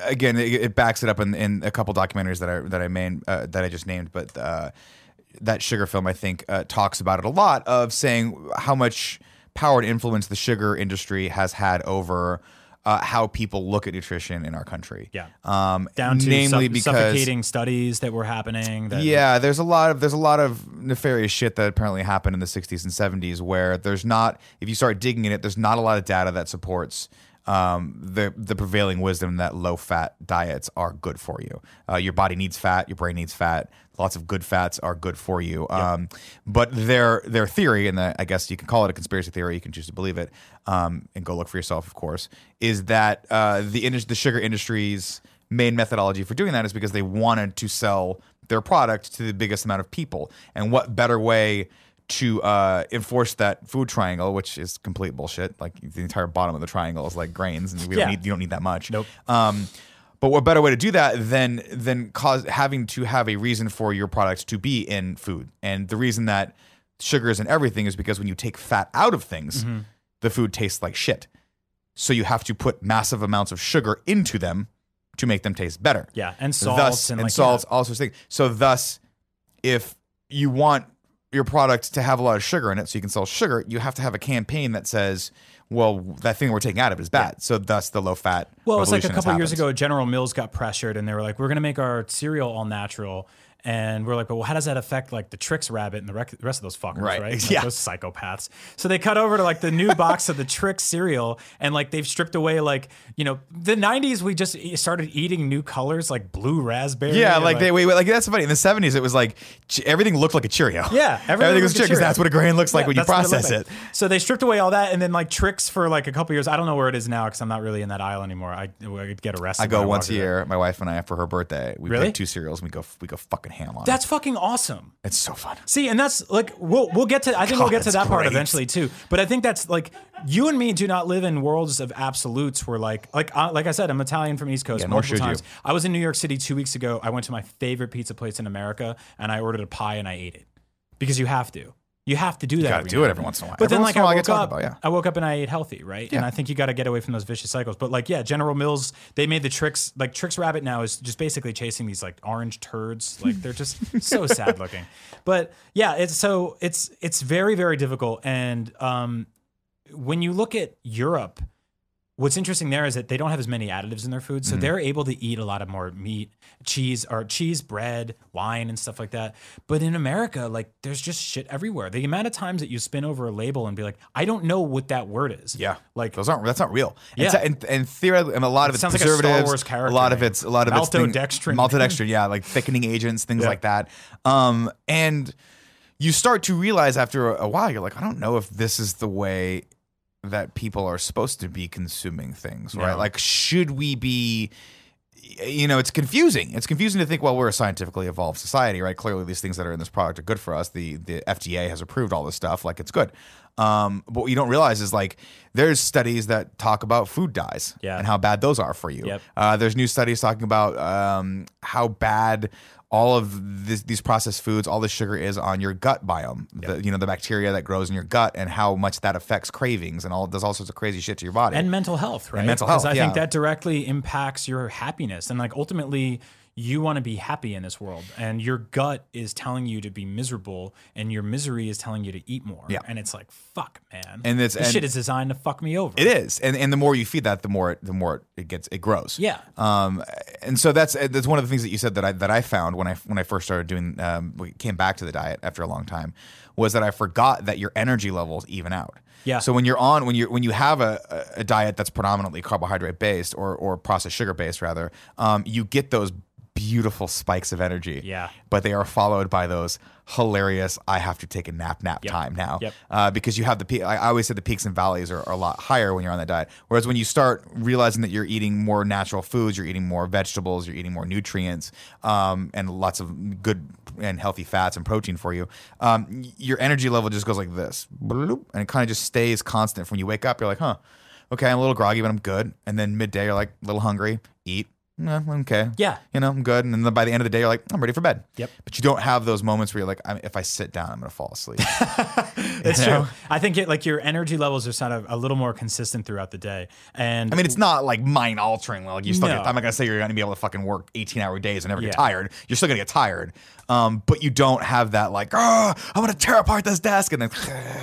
again it, it backs it up in, in a couple documentaries that i that i made uh, that i just named but uh that sugar film i think uh, talks about it a lot of saying how much power and influence the sugar industry has had over uh, how people look at nutrition in our country Yeah. um down to namely suff- because suffocating studies that were happening. That, yeah, there's a lot of there's a lot of nefarious shit that apparently happened in the 60s and 70s where there's not if you start digging in it, there's not a lot of data that supports um, the the prevailing wisdom that low fat diets are good for you. Uh, your body needs fat, your brain needs fat. Lots of good fats are good for you. Um, but their their theory, and the, I guess you can call it a conspiracy theory, you can choose to believe it, um, and go look for yourself, of course, is that uh, the indus- the sugar industry's main methodology for doing that is because they wanted to sell their product to the biggest amount of people. And what better way to uh, enforce that food triangle, which is complete bullshit. Like the entire bottom of the triangle is like grains, and we don't need you don't need that much. Nope. Um, But what better way to do that than than cause having to have a reason for your products to be in food? And the reason that sugar is in everything is because when you take fat out of things, Mm-hmm. the food tastes like shit. So you have to put massive amounts of sugar into them to make them taste better. Yeah, and salts thus, and, and like, salts, yeah. all sorts of things. So thus, if you want your product to have a lot of sugar in it, so you can sell sugar, you have to have a campaign that says, "Well, that thing we're taking out of is bad." So thus, the low fat. Well, it was like a couple years ago, General Mills got pressured, and they were like, "We're going to make our cereal all natural." And we're like, but well, how does that affect like the Trix Rabbit and the rec- rest of those fuckers, Right. right? (laughs) Like, Yeah. those psychopaths. So they cut over to like the new (laughs) box of the Trix cereal, and like they've stripped away like you know the '90s. We just started eating new colors like blue raspberry. Yeah, and, like they wait, wait, like that's funny. In the seventies, it was like ch- everything looked like a Cheerio. Yeah, everything, (laughs) was looked Cheerio because that's what a grain looks like Yeah, when you process it. like. So they stripped away all that, and then like Trix for like a couple years. I don't know where it is now because I'm not really in that aisle anymore. I would get arrested. I go once a in there. year. My wife and I, for her birthday, we Really? pick two cereals and we go we go fucking ham on That's fucking awesome. It's so fun. See, and that's like we'll we'll get to. I think we'll get to that part eventually too. But I think that's like you and me do not live in worlds of absolutes. Where like like uh, like I said, I'm Italian from East Coast. Yeah, multiple should you. I was in New York City two weeks ago. I went to my favorite pizza place in America, and I ordered a pie and I ate it because you have to. You have to do that. You gotta do it every once in a while. But Every then, like, I I woke get talked up, about, yeah. I woke up and I ate healthy, right? And I think you got to get away from those vicious cycles. But like, yeah, General Mills, they made the Trix. Like Trix Rabbit now is just basically chasing these like orange turds. Like they're just (laughs) so sad looking. But yeah, it's so it's it's very very difficult. And um, when you look at Europe. What's interesting there is that they don't have as many additives in their food, Mm-hmm. so they're able to eat a lot of more meat, cheese, or cheese, bread, wine, and stuff like that. But in America, like there's just shit everywhere. The amount of times that you spin over a label and be like, I don't know what that word is. Yeah, like those aren't. That's not real. Yeah. and, and, and theoretically, and a lot of it's sounds like a Star preservatives. Wars character a lot of it's a lot of it's Maltodextrin. maltodextrin. Yeah, like thickening agents, things Yeah. like that. Um, and you start to realize after a while, you're like, I don't know if this is the way that people are supposed to be consuming things, right? Yeah. Like, should we be? you know, it's confusing. It's confusing to think, well, we're a scientifically evolved society, right? Clearly, these things that are in this product are good for us. The the FDA has approved all this stuff, like it's good. Um, but what you don't realize is like there's studies that talk about food dyes Yeah. and how bad those are for you. Yep. Uh, there's new studies talking about um, how bad all of this, these processed foods, all the sugar is on your gut biome. The, you know, the bacteria that grows in your gut and how much that affects cravings and all does all sorts of crazy shit to your body. and mental health, right? Mental health, I yeah. think that directly impacts your happiness, and like ultimately, you want to be happy in this world, and your gut is telling you to be miserable, and your misery is telling you to eat more. Yeah. and it's like fuck, man. And it's- this and- shit is designed to fuck me over. It is, and and the more you feed that, the more it, the more it gets it grows. Yeah. Um, and so that's that's one of the things that you said that I that I found when I when I first started doing um, we came back to the diet after a long time was that I forgot that your energy levels even out. Yeah. So when you're on when you when you have a, a diet that's predominantly carbohydrate based or or processed sugar based rather, um, you get those beautiful spikes of energy. Yeah. But they are followed by those hilarious I have to take a nap nap Yep. time now Yep. uh, because you have the peak. I always said the peaks and valleys are, are a lot higher when you're on that diet. Whereas when you start realizing that you're eating more natural foods, you're eating more vegetables, you're eating more nutrients, um, and lots of good and healthy fats and protein for you, um, your energy level just goes like this, bloop, and it kind of just stays constant. From when you wake up, you're like, huh, okay, I'm a little groggy, but I'm good. And then midday, you're like a little hungry, eat. No, okay. Yeah. You know, I'm good. And then by the end of the day, you're like, I'm ready for bed. Yep. But you don't have those moments where you're like, I'm, if I sit down, I'm going to fall asleep. (laughs) It's true. know? I think it, like your energy levels are sort of a little more consistent throughout the day, and I mean, it's not like mind altering. Like you still, No. get, I'm not gonna say you're gonna be able to fucking work 18 hour days and never Yeah. get tired. You're still gonna get tired, um, but you don't have that like, oh, I'm gonna tear apart this desk and then.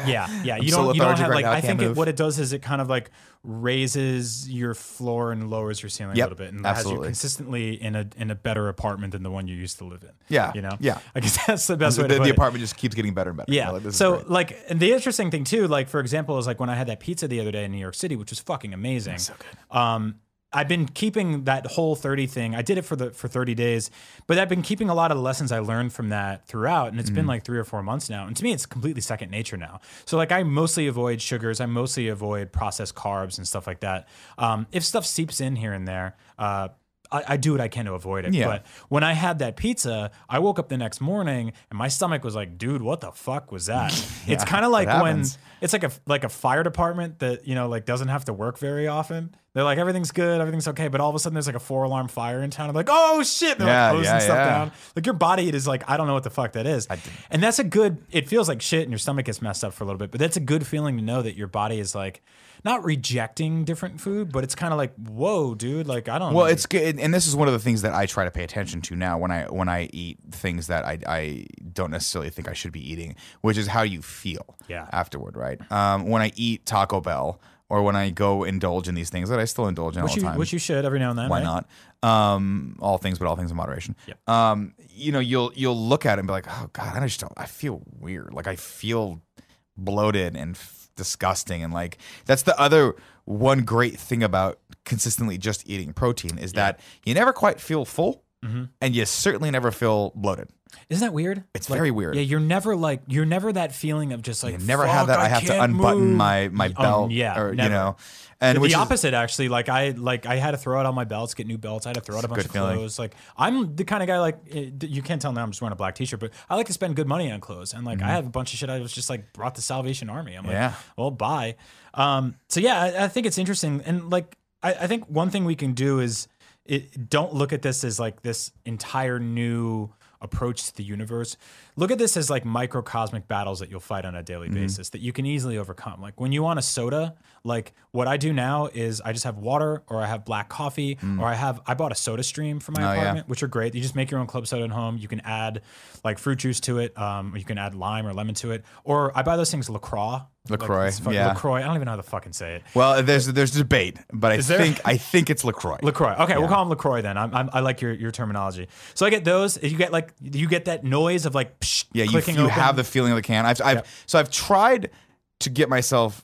Yeah, yeah. (laughs) I'm You so don't. You don't have right like. now, I I think it, what it does is it kind of like raises your floor and lowers your ceiling Yep, a little bit, and has you consistently in a in a better apartment than the one you used to live in. Yeah, you know. yeah. I guess that's the best The, way to the it. apartment just keeps getting better and better. Yeah. Like, so like and the interesting thing too, like for example, is like when I had that pizza the other day in New York City, which was fucking amazing. so good. Um, I've been keeping that whole 30 thing. I did it for the for 30 days, but I've been keeping a lot of the lessons I learned from that throughout. And it's Mm-hmm. been like three or four months now. And to me, it's completely second nature now. So like I mostly avoid sugars. I mostly avoid processed carbs and stuff like that. Um, if stuff seeps in here and there, uh, I, I do what I can to avoid it. Yeah. But when I had that pizza, I woke up the next morning and my stomach was like, dude, what the fuck was (laughs) that? it's kind of like when it's like a like a fire department that, you know, like doesn't have to work very often. They're like everything's good, everything's okay, but all of a sudden there's like a four alarm fire in town. I'm like, oh shit! They're Yeah, like closing yeah, stuff yeah. down. Like your body is like, I don't know what the fuck that is. And that's a good. It feels like shit, and your stomach gets messed up for a little bit. But that's a good feeling to know that your body is like not rejecting different food, but it's kind of like, whoa, dude. Like I don't. Well, know. it's good, and this is one of the things that I try to pay attention to now when I when I eat things that I, I don't necessarily think I should be eating, which is how you feel Yeah. afterward, right? Um, when I eat Taco Bell or when I go indulge in these things that I still indulge in which all the you, time, which you should every now and then. why right? not? Um, all things, but all things in moderation. Yep. Um, you know, you'll you'll look at it and be like, oh god, I just don't. I feel weird. Like I feel bloated and f- disgusting, and like that's the other one great thing about consistently just eating protein is that you never quite feel full, Mm-hmm. and you certainly never feel bloated. Isn't that weird? It's like, very weird. Yeah, you're never like you're never that feeling of just like You never "Fuck, have that. I, have to unbutton move." my my Oh, belt, yeah, or you know, and the which is- opposite actually like i like i had to throw out all my belts get new belts i had to throw out a bunch of feeling. clothes like i'm the kind of guy like eh, you can't tell now i'm just wearing a black t-shirt but i like to spend good money on clothes and like i have a bunch of shit i was just like brought to salvation army i'm like Mm-hmm. Yeah. well bye um so yeah I, I think it's interesting and like I, I think one thing we can do is it, don't look at this as like this entire new approach to the universe. Look at this as like microcosmic battles that you'll fight on a daily Mm-hmm. basis that you can easily overcome. Like when you want a soda, like what I do now is I just have water or I have black coffee or I have I bought a soda stream for my Mm. Oh, yeah. apartment, which are great. You just make your own club soda at home. You can add like fruit juice to it. Um, or you can add lime or lemon to it. Or I buy those things LaCroix. LaCroix, Like, fucking yeah. LaCroix. I don't even know how to fucking say it. well, there's there's debate, but I think I think it's Lacroix. Lacroix. Okay, we'll call him Lacroix then. I'm, I'm, I like your, your terminology. So I get those. You get like you get that noise of like psh, Yeah, you, you open. have the feeling of the can. I've, I've Yep. so I've tried to get myself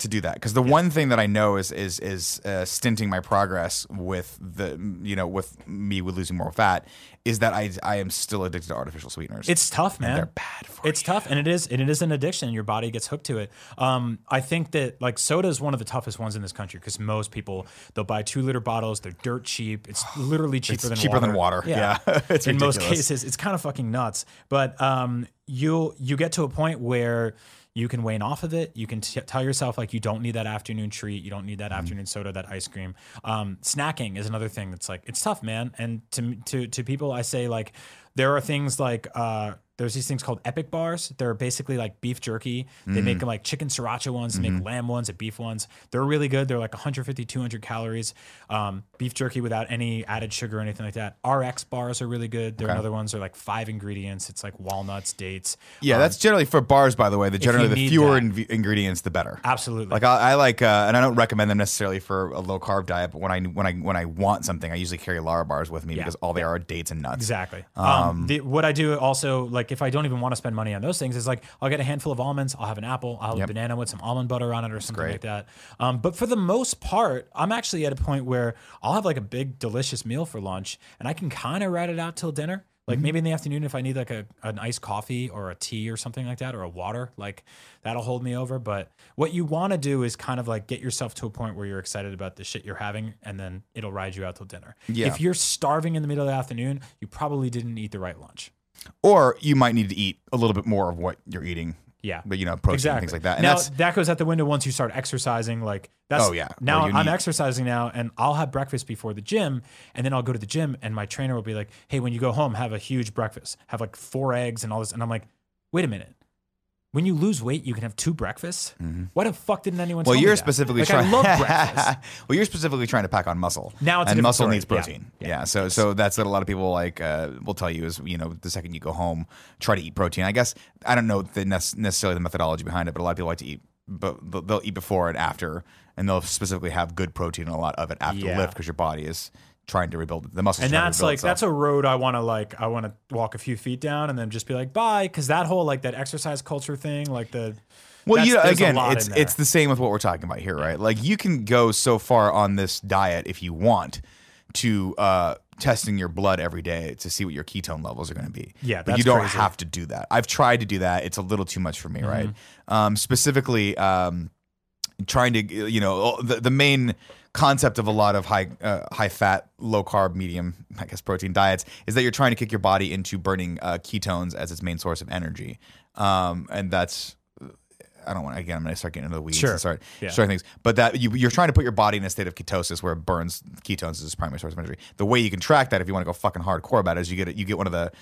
to do that because the one thing that I know is is is uh, stinting my progress with the you know with me with losing more fat is that I I am still addicted to artificial sweeteners. It's tough, man. they're bad for It's tough, and it is, and it is an addiction. Your body gets hooked to it. Um, I think that like soda is one of the toughest ones in this country because most people they'll buy two liter bottles. They're dirt cheap. It's (sighs) literally cheaper It's than cheaper water. than water. Yeah. (laughs) It's in most cases, it's kind of fucking nuts. But um, you you get to a point where you can wane off of it. You can t- tell yourself like you don't need that afternoon treat. You don't need Mm-hmm. that afternoon soda, that ice cream. Um, snacking is another thing that's like it's tough, man. And to to to people, I say like there are things like uh, there's these things called epic bars. They're basically like beef jerky. They Mm-hmm. make them like chicken sriracha ones, they make lamb ones, and beef ones. They're really good. They're like 150, 200 calories. Um, beef jerky without any added sugar or anything like that. RX bars are really good. There are other ones. They're like five ingredients. It's like walnuts, dates. yeah, that's generally for bars. By the way, the generally the fewer ingredients, the better. Absolutely. Like I, I like, uh, and I don't recommend them necessarily for a low carb diet. But when I when I when I want something, I usually carry Lara bars with me because all they are are dates and nuts. Exactly. Um, the, what I do also, like, if I don't even want to spend money on those things, it's like I'll get a handful of almonds, I'll have an apple, I'll have Yep. a banana with some almond butter on it or something like that. Um, but for the most part, I'm actually at a point where I'll have like a big, delicious meal for lunch, and I can kind of ride it out till dinner. Like Mm-hmm. maybe in the afternoon, if I need like a an iced coffee or a tea or something like that, or a water, like that'll hold me over. But what you want to do is kind of like get yourself to a point where you're excited about the shit you're having, and then it'll ride you out till dinner. Yeah. If you're starving in the middle of the afternoon, you probably didn't eat the right lunch. Or you might need to eat a little bit more of what you're eating. Yeah. But you know, protein exactly. and things like that. And now that goes out the window once you start exercising. Like that's Oh, yeah. Now I'm need- exercising now, and I'll have breakfast before the gym, and then I'll go to the gym, and my trainer will be like, "Hey, when you go home, have a huge breakfast. Have like four eggs and all this." And I'm like, "Wait a minute." When you lose weight, you can have two breakfasts. Why the fuck didn't anyone? Mm-hmm. well, you're that? specifically like, trying. I love (laughs) breakfast. well, you're specifically trying to pack on muscle. Now it's and muscle story. needs Yeah. protein. Yeah. So so that's what a lot of people like uh, will tell you is you know the second you go home, try to eat protein. I guess I don't know the nec- necessarily the methodology behind it, but a lot of people like to eat, but they'll- they'll eat before and after, and they'll specifically have good protein and a lot of it after Yeah. the lift because your body is trying to rebuild the muscles. and that's like itself. that's a road I want to like I want to walk a few feet down and then just be like bye because that whole like that exercise culture thing like the Well, you know, again, it's it's the same with what we're talking about here, right? Like you can go so far on this diet if you want to uh, testing your blood every day to see what your ketone levels are going to be. Yeah, but you don't crazy. have to do that. I've tried to do that; it's a little too much for me, right? Mm-hmm. Um, specifically, um, trying to you know the the main concept of a lot of high uh, high fat, low carb, medium I guess protein diets is that you're trying to kick your body into burning uh, ketones as its main source of energy, um, and that's I don't want again. I'm going to start getting into the weeds Sure. and start Yeah. starting things. But that you, you're trying to put your body in a state of ketosis where it burns ketones as its primary source of energy. The way you can track that, if you want to go fucking hardcore about it, is you get it. You get one of the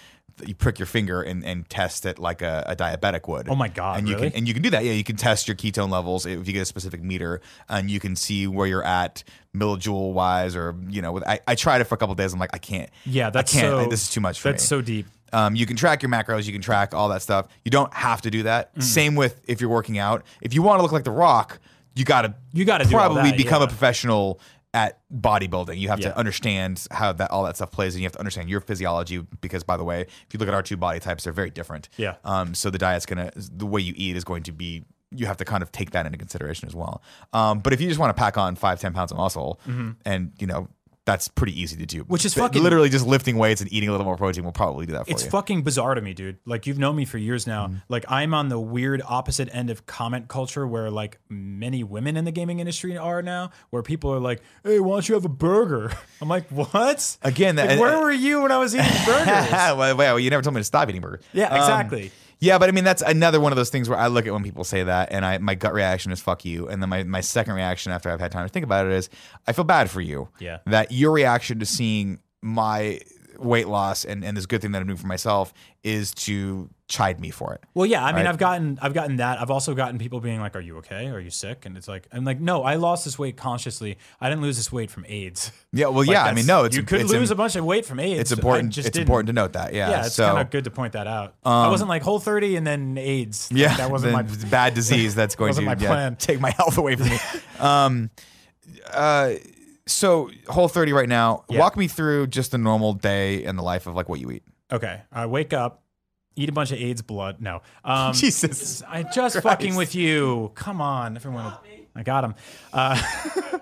you prick your finger and, and test it like a, a diabetic would. Oh my God, And you really? can and you can do that. Yeah, you can test your ketone levels if you get a specific meter, and you can see where you're at millijoule wise, or you know. With, I, I tried it for a couple days. I'm like, I can't. Yeah, that's I can't. so. I- this is too much for That's me. That's so deep. Um, you can track your macros, you can track all that stuff. You don't have to do that. Mm. Same with if you're working out. If you want to look like The Rock, you got to You gotta probably that, become yeah. a professional at bodybuilding. You have Yeah. to understand how that all that stuff plays, and you have to understand your physiology. Because by the way, if you look at our two body types, they're very different. Yeah. Um. So the diet's gonna, the way you eat is going to be. You have to kind of take that into consideration as well. Um. But if you just want to pack on five, ten pounds of muscle, and you know. That's pretty easy to do. Which is fucking- literally just lifting weights and eating a little more protein will probably do that for It's you. fucking bizarre to me, dude. Like you've known me for years now. Mm-hmm. Like I'm on the weird opposite end of comment culture where like many women in the gaming industry are now, where people are like, "Hey, why don't you have a burger?" (laughs) I'm like, "What?" Again, that- Like, where were you when I was eating (laughs) burgers? well, well, you never told me to stop eating burgers. Yeah, Um, exactly. Yeah, but I mean that's another one of those things where I look at when people say that, and I my gut reaction is "fuck you," and then my, my second reaction after I've had time to think about it is I feel bad for you. Yeah. that your reaction to seeing my weight loss and, and this good thing that I'm doing for myself is to chide me for it. Well, yeah, I mean, Right. I've gotten, I've gotten that. I've also gotten people being like, "Are you okay? Are you sick?" And it's like, I'm like, "No, I lost this weight consciously. I didn't lose this weight from AIDS." Yeah, well, Like, yeah, I mean, no, it's you could it's, lose im- a bunch of weight from AIDS. it's important. just It's didn't. important to note that. Yeah, Yeah, it's so, um, kind of good to point that out. I wasn't like Whole 30 and then AIDS. Like, Yeah, that wasn't my. bad disease that's (laughs) going to my yeah, plan. take my health away from me. (laughs) um, uh, so whole thirty right now. Yeah. Walk me through just a normal day in the life of like what you eat. Okay, I wake up, eat a bunch of AIDS blood. No, um, (laughs) Jesus. I just fucking with you. Come on, everyone. I got him. Uh, (laughs)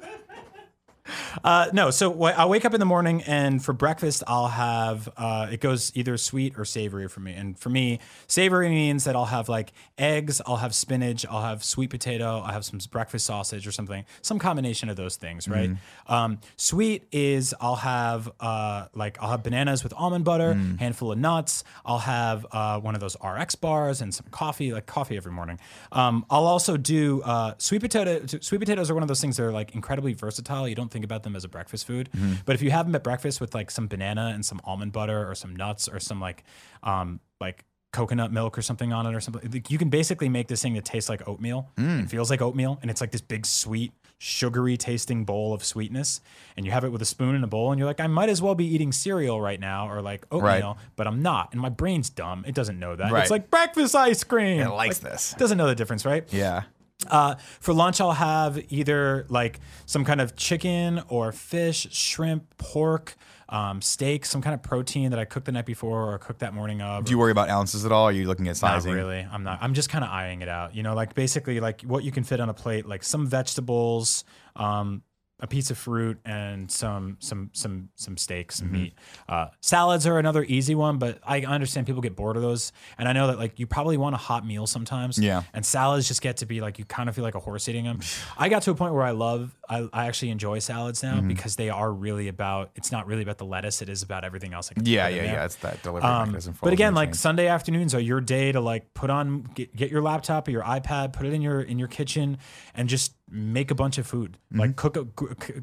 uh, no, so wh- I wake up in the morning and for breakfast I'll have uh, it goes either sweet or savory for me. And for me, savory means that I'll have like eggs, I'll have spinach, I'll have sweet potato, I'll have some breakfast sausage or something, some combination of those things, right? Um, sweet is I'll have uh, like I'll have bananas with almond butter, handful of nuts. I'll have uh, one of those RX bars and some coffee, like coffee every morning. Um, I'll also do uh, sweet potato. Sweet potatoes are one of those things that are like incredibly versatile. You don't think about them as a breakfast food, but if you have them at breakfast with like some banana and some almond butter or some nuts or some like um, like coconut milk or something on it or something. like, You can basically make this thing that tastes like oatmeal. It feels like oatmeal, and it's like this big sweet, sugary tasting bowl of sweetness. And you have it with a spoon in a bowl, and you're like, I might as well be eating cereal right now or like oatmeal, but I'm not. And my brain's dumb. It doesn't know that. Right. It's like breakfast ice cream. It likes Like, this. Doesn't know the difference, right? Yeah. Uh, for lunch, I'll have either like some kind of chicken or fish, shrimp, pork, um, steak, some kind of protein that I cooked the night before or cooked that morning of. Do you worry about ounces at all? Are you looking at sizing? Not really. I'm not. I'm just kind of eyeing it out. You know, like basically like what you can fit on a plate, like some vegetables, um, a piece of fruit, and some some some some steak, Mm-hmm. some meat. Uh, salads are another easy one, but I understand people get bored of those, and I know that like you probably want a hot meal sometimes. Yeah. And salads just get to be like you kind of feel like a horse eating them. (sighs) I got to a point where I love. I, I actually enjoy salads now Mm-hmm. because they are really about. It's not really about the lettuce. It is about everything else. Yeah, yeah, yeah. It's that delivery Um, mechanism. for but again, like. Sunday afternoons are your day to like put on get, get your laptop or your iPad, put it in your in your kitchen, and just make a bunch of food. Mm-hmm. Like cook a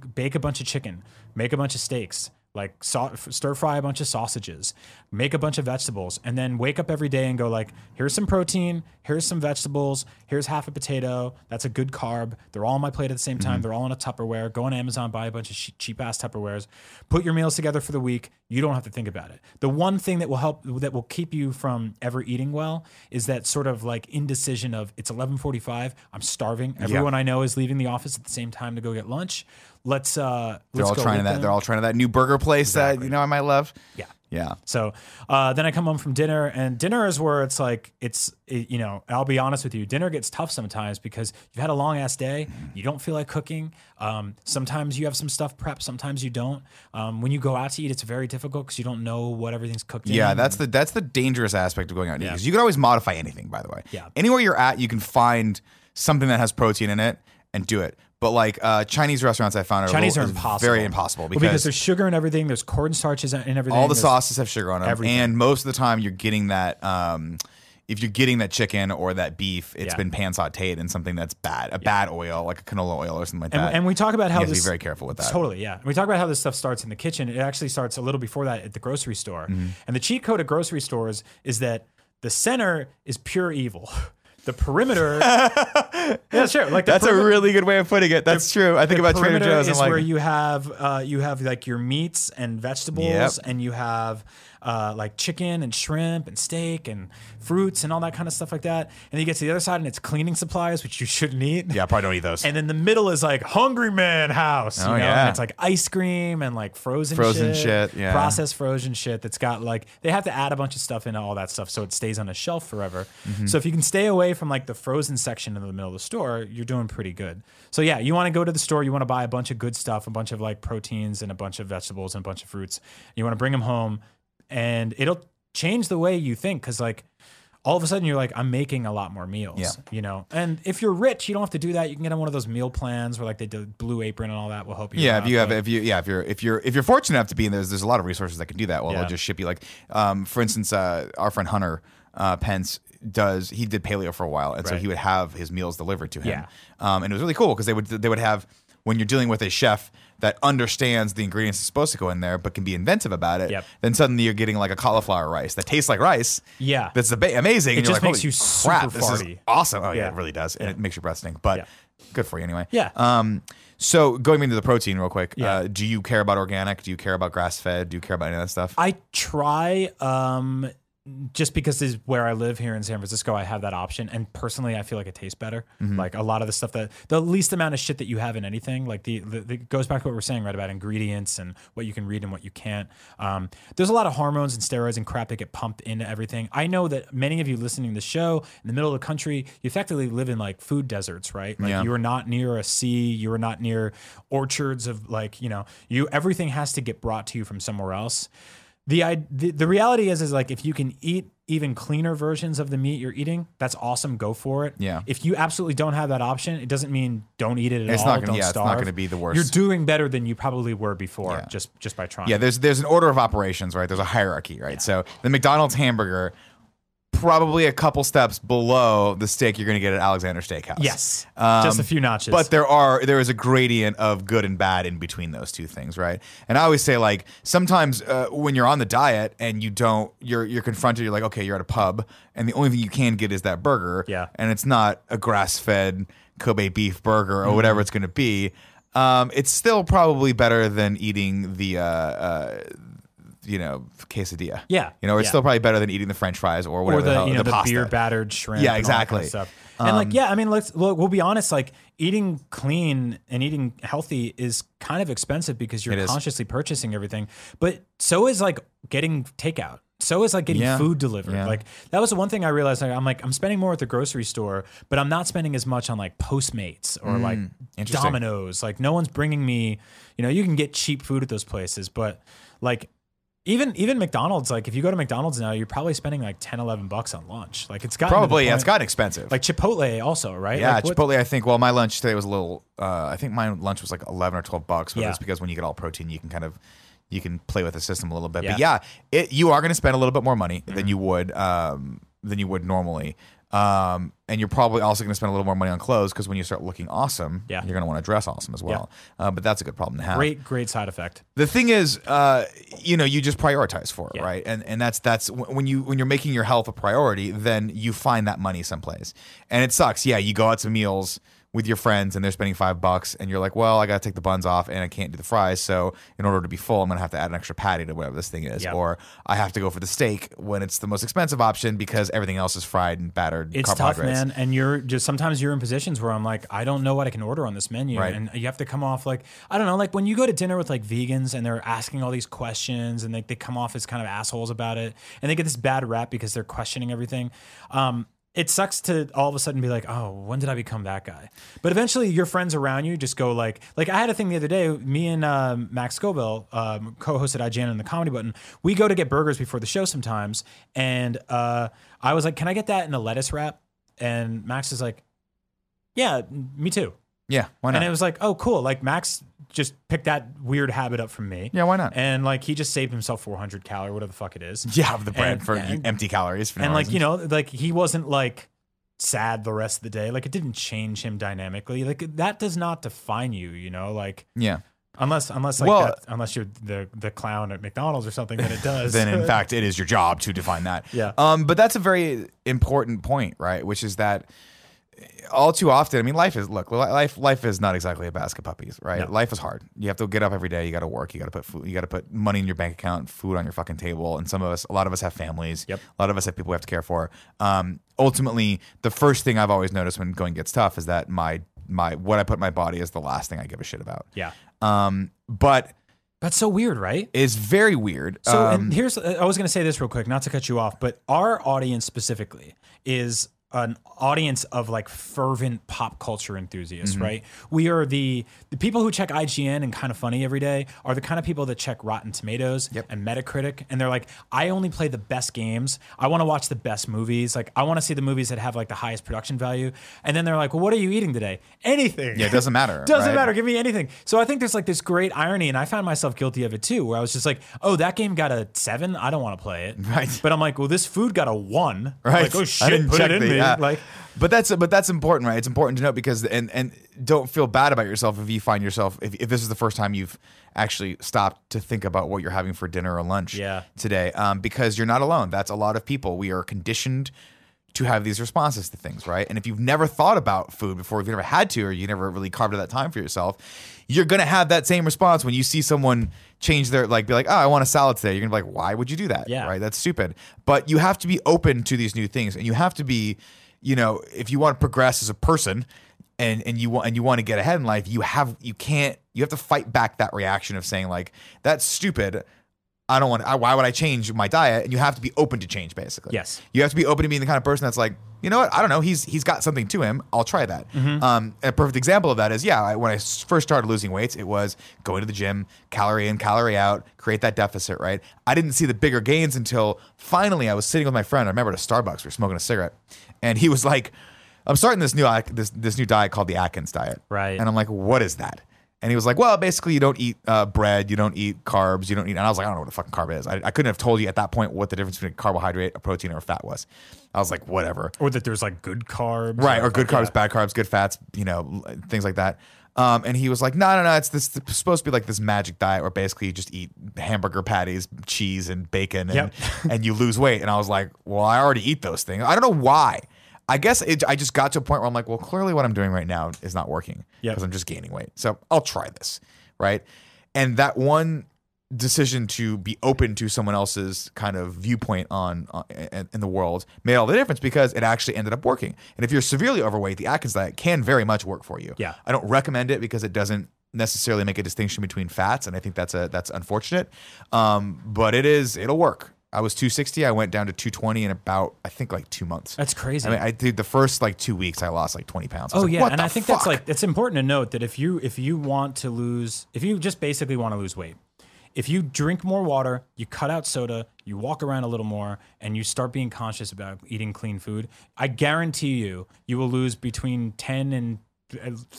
bake a bunch of chicken, make a bunch of steaks, like sau- stir fry a bunch of sausages, make a bunch of vegetables, and then wake up every day and go like, here's some protein, here's some vegetables, here's half a potato. That's a good carb. They're all on my plate at the same Mm-hmm. time. They're all in a Tupperware. Go on Amazon, buy a bunch of cheap ass Tupperwares. Put your meals together for the week. You don't have to think about it. The one thing that will help that will keep you from ever eating well is that sort of like indecision of it's 11:45. I'm starving. Everyone I know is leaving the office at the same time to go get lunch. Let's uh they're let's all trying with that. them. They're all trying to that new burger place that you know I might love. Yeah. Yeah. So uh, then I come home from dinner, and dinner is where it's like it's it, you know I'll be honest with you, dinner gets tough sometimes because you've had a long ass day, you don't feel like cooking. Um, sometimes you have some stuff prepped, sometimes you don't. Um, when you go out to eat, it's very difficult because you don't know what everything's cooked. Yeah, in. that's the that's the dangerous aspect of going out eating. Yeah. 'cause You can always modify anything, by the way. Yeah. Anywhere you're at, you can find something that has protein in it and do it. But like uh, Chinese restaurants, I found are Chinese little- are impossible. Very impossible Well, because, because there's sugar in everything. There's cornstarches in everything. all the sauces have sugar on them, everything. and most of the time you're getting that. Um, if you're getting that chicken or that beef, it's Yeah. been pan sauteed in something that's bad, a bad oil, like a canola oil or something like And, that. and we talk about how you have to this be very careful with that. Totally, yeah. And we talk about how this stuff starts in the kitchen. It actually starts a little before that at the grocery store. Mm-hmm. And the cheat code at grocery stores is that the center is pure evil. (laughs) The perimeter, (laughs) yeah, sure. Like the That's a really good way of putting it. That's true. I think the about Trader Joe's and is like where you have uh, you have like your meats and vegetables, Yep. and you have uh, like chicken and shrimp and steak and fruits and all that kind of stuff like that. And you get to the other side, and it's cleaning supplies, which you shouldn't eat. yeah, probably don't eat those. And then the middle is like Hungry Man House. You Oh, know? yeah. And it's like ice cream and like frozen Frozen shit, shit, yeah. processed frozen shit that's got like they have to add a bunch of stuff into all that stuff so it stays on a shelf forever. Mm-hmm. So if you can stay away from like the frozen section in the middle of the store, you're doing pretty good. So yeah, you want to go to the store, you want to buy a bunch of good stuff, a bunch of like proteins and a bunch of vegetables and a bunch of fruits. You want to bring them home, and it'll change the way you think because like all of a sudden you're like i'm making a lot more meals Yeah. you know and if you're rich you don't have to do that you can get on one of those meal plans where like they do blue apron and all that will help you Yeah, if you have, but- if you, yeah, if you're, if you're, if you're fortunate enough to be in there's, there's a lot of resources that can do that. Well, Yeah. they'll just ship you like, um, for instance, uh, our friend Hunter uh, Pence does. He did paleo for a while, and so he would have his meals delivered to him. Yeah. um, and it was really cool because they would, they would have when you're dealing with a chef that understands the ingredients that's supposed to go in there, but can be inventive about it. Yep. Then suddenly you're getting like a cauliflower rice that tastes like rice. Yeah. that's ama- amazing. It and just like, makes "Holy you super crap, this is awesome. Oh yeah, Yeah. it really does, and it makes your breath stink. But Yeah. good for you anyway. Yeah. Um, so going into the protein real quick, Yeah. uh, do you care about organic? Do you care about grass fed? Do you care about any of that stuff? i try um just because is where I live here in San Francisco, I have that option. And personally, I feel like it tastes better. Mm-hmm. Like a lot of the stuff that the least amount of shit that you have in anything, like the, the, the it goes back to what we're saying, right? About ingredients and what you can read and what you can't. Um, there's a lot of hormones and steroids and crap that get pumped into everything. I know that many of you listening to the show in the middle of the country, you effectively live in like food deserts, right? Like Yeah. you are not near a sea, you are not near orchards of like, you know, you everything has to get brought to you from somewhere else the, i- the the reality is is like if you can eat even cleaner versions of the meat you're eating, that's awesome. Go for it. Yeah. If you absolutely don't have that option, it doesn't mean don't eat it at It's all. not gonna- don't yeah, it's not gonna be the worst. You're doing better than you probably were before, Yeah. just just by trying. Yeah, there's there's an order of operations, right? There's a hierarchy, right? So the McDonald's hamburger, probably a couple steps below the steak you're going to get at Alexander Steakhouse. Yes. Um, just a few notches. But there are there is a gradient of good and bad in between those two things, right? And I always say like sometimes uh, when you're on the diet and you don't you're you're confronted, you're like, okay, you're at a pub, and the only thing you can get is that burger, Yeah. and it's not a grass fed Kobe beef burger or Mm-hmm. whatever it's going to be. Um, it's still probably better than eating the. Uh, uh, you know, quesadilla. Yeah, you know, it's yeah. still probably better than eating the French fries or whatever or the, hell, you know the, pasta. beer battered shrimp. Yeah, and all that kind of exactly. stuff. And like, yeah, I mean, let's look. We'll be honest. Like, eating clean and eating healthy is kind of expensive because you're consciously purchasing everything. But so is like getting takeout. So is like getting Yeah. food delivered. Yeah. Like that was the one thing I realized. Like, I'm like I'm spending more at the grocery store, but I'm not spending as much on like Postmates or like Mm, interesting. Domino's. Like no one's bringing me. You know, you can get cheap food at those places, but like even even McDonald's, like if you go to McDonald's now, you're probably spending like 10, 11 bucks on lunch. Like it's got Probably, yeah, it's gotten expensive. like Chipotle also, right? yeah, Like, what- Chipotle. I think. Well, my lunch today was a little. Uh, I think my lunch was like eleven or twelve bucks, but Yeah. it's because when you get all protein, you can kind of you can play with the system a little bit. Yeah. But yeah, it you are going to spend a little bit more money Mm-hmm. than you would um, than you would normally. Um, and you're probably also going to spend a little more money on clothes because when you start looking awesome, Yeah. you're going to want to dress awesome as well. Uh, but that's a good problem to have. Great, great side effect. The thing is, uh, you know, you just prioritize for it, Yeah. right? And and that's that's when you when you're making your health a priority, then you find that money someplace. And it sucks. Yeah, you go out to meals with your friends and they're spending five bucks, and you're like, well, I got to take the buns off and I can't do the fries, so in order to be full, I'm gonna have to add an extra patty to whatever this thing is, Yep. or I have to go for the steak when it's the most expensive option because everything else is fried and battered. It's tough, man. And you're just sometimes you're in positions where I'm like, I don't know what I can order on this menu, Right. and you have to come off like I don't know, like when you go to dinner with like vegans and they're asking all these questions and they they come off as kind of assholes about it, and they get this bad rap because they're questioning everything. Um, it sucks to all of a sudden be like, oh, when did I become that guy? But eventually, your friends around you just go like, like I had a thing the other day. Me and um, Max Scoville, um, co-hosted IGN and the Comedy Button. We go to get burgers before the show sometimes, and uh, I was like, can I get that in a lettuce wrap? And Max is like, yeah, me too. Yeah, why not? And it was like, oh, cool. Like Max just picked that weird habit up from me. Yeah, why not? And like he just saved himself 400 calories, whatever the fuck it is. (laughs) Yeah, the bread And- for and- empty calories. For no and like reason. you know like he wasn't like sad the rest of the day like it didn't change him dynamically like that does not define you you know like yeah. unless unless like Well- that, unless you're the the clown at McDonald's or something then it (laughs) does then in (laughs) fact it is your job to define that. Yeah. Um, but that's a very important point, right? Which is that all too often, I mean, life is look, life life is not exactly a basket of puppies, right? No. Life is hard. You have to get up every day. You got to work. You got to put food. You got to put money in your bank account, food on your fucking table. And some of us, a lot of us have families. Yep. A lot of us have people we have to care for. Um, ultimately, the first thing I've always noticed when going gets tough is that my my what I put in my body is the last thing I give a shit about. yeah Um, but that's so weird right it's very weird. So um, and here's I was going to say this real quick, not to cut you off, but our audience specifically is an audience of like fervent pop culture enthusiasts, Mm-hmm. right? We are the the people who check IGN and kind of funny every day are the kind of people that check Rotten Tomatoes Yep. and Metacritic and they're like, I only play the best games. I want to watch the best movies. Like I want to see the movies that have like the highest production value. And then they're like, well, what are you eating today? Anything. Yeah, it doesn't matter, (laughs) doesn't right? matter. Give me anything. So I think there's like this great irony, and I found myself guilty of it too, where I was just like, oh, that game got a seven. I don't want to play it. (laughs) Right. But I'm like, well, this food got a one. right? Like, oh I shit, didn't put check it in the- me. Yeah. Like, but that's but that's important, right? It's important to note because and and don't feel bad about yourself if you find yourself if, if this is the first time you've actually stopped to think about what you're having for dinner or lunch Yeah. today, um, because you're not alone. That's a lot of people. We are conditioned to have these responses to things, right? And if you've never thought about food before, if you never had to, or you never really carved out that time for yourself, you're gonna have that same response when you see someone change their like be like, oh, I want a salad today. You're gonna be like, why would you do that? Yeah. Right? That's stupid. But you have to be open to these new things, and you have to be, you know, if you want to progress as a person, and and you want and you want to get ahead in life, you have you can't you have to fight back that reaction of saying like that's stupid. I don't want. I, why would I change my diet? And you have to be open to change, basically. Yes. You have to be open to being the kind of person that's like, you know what? I don't know. He's he's got something to him. I'll try that. Mm-hmm. Um, a perfect example of that is yeah. When I, when I first started losing weights, it was going to the gym, calorie in, calorie out, create that deficit. Right. I didn't see the bigger gains until finally I was sitting with my friend. I remember at a Starbucks, we were smoking a cigarette, and he was like, "I'm starting this new this this new diet called the Atkins diet." Right. And I'm like, "What is that?" And he was like, "Well, basically, you don't eat uh, bread, you don't eat carbs, you don't eat." And I was like, "I don't know what a fucking carb is. I, I couldn't have told you at that point what the difference between a carbohydrate, a protein, or a fat was." I was like, "Whatever." or that there's like good carbs. Right, or good like, carbs, yeah. bad carbs, good fats, you know, things like that. Um, and he was like, "No, no, no. It's this it's supposed to be like this magic diet where basically you just eat hamburger patties, cheese, and bacon, and Yep. and you lose weight." And I was like, "Well, I already eat those things. I don't know why." I guess it, I just got to a point where I'm like, "Well, clearly what I'm doing right now is not working Yep. because I'm just gaining weight. So I'll try this." Right, and that one decision to be open to someone else's kind of viewpoint on uh, in, in the world made all the difference because it actually ended up working. And if you're severely overweight, the Atkins diet can very much work for you. Yeah. I don't recommend it because it doesn't necessarily make a distinction between fats, and I think that's a that's unfortunate. Um, but it is it'll work. I was 260. I went down to 220 in about I think like two months. That's crazy. I mean, I did the first like two weeks. I lost like 20 pounds. Oh like, yeah, and I think that's like it's important to note that if you if you want to lose if you just basically want to lose weight, if you drink more water, you cut out soda, you walk around a little more, and you start being conscious about eating clean food, I guarantee you you will lose between ten and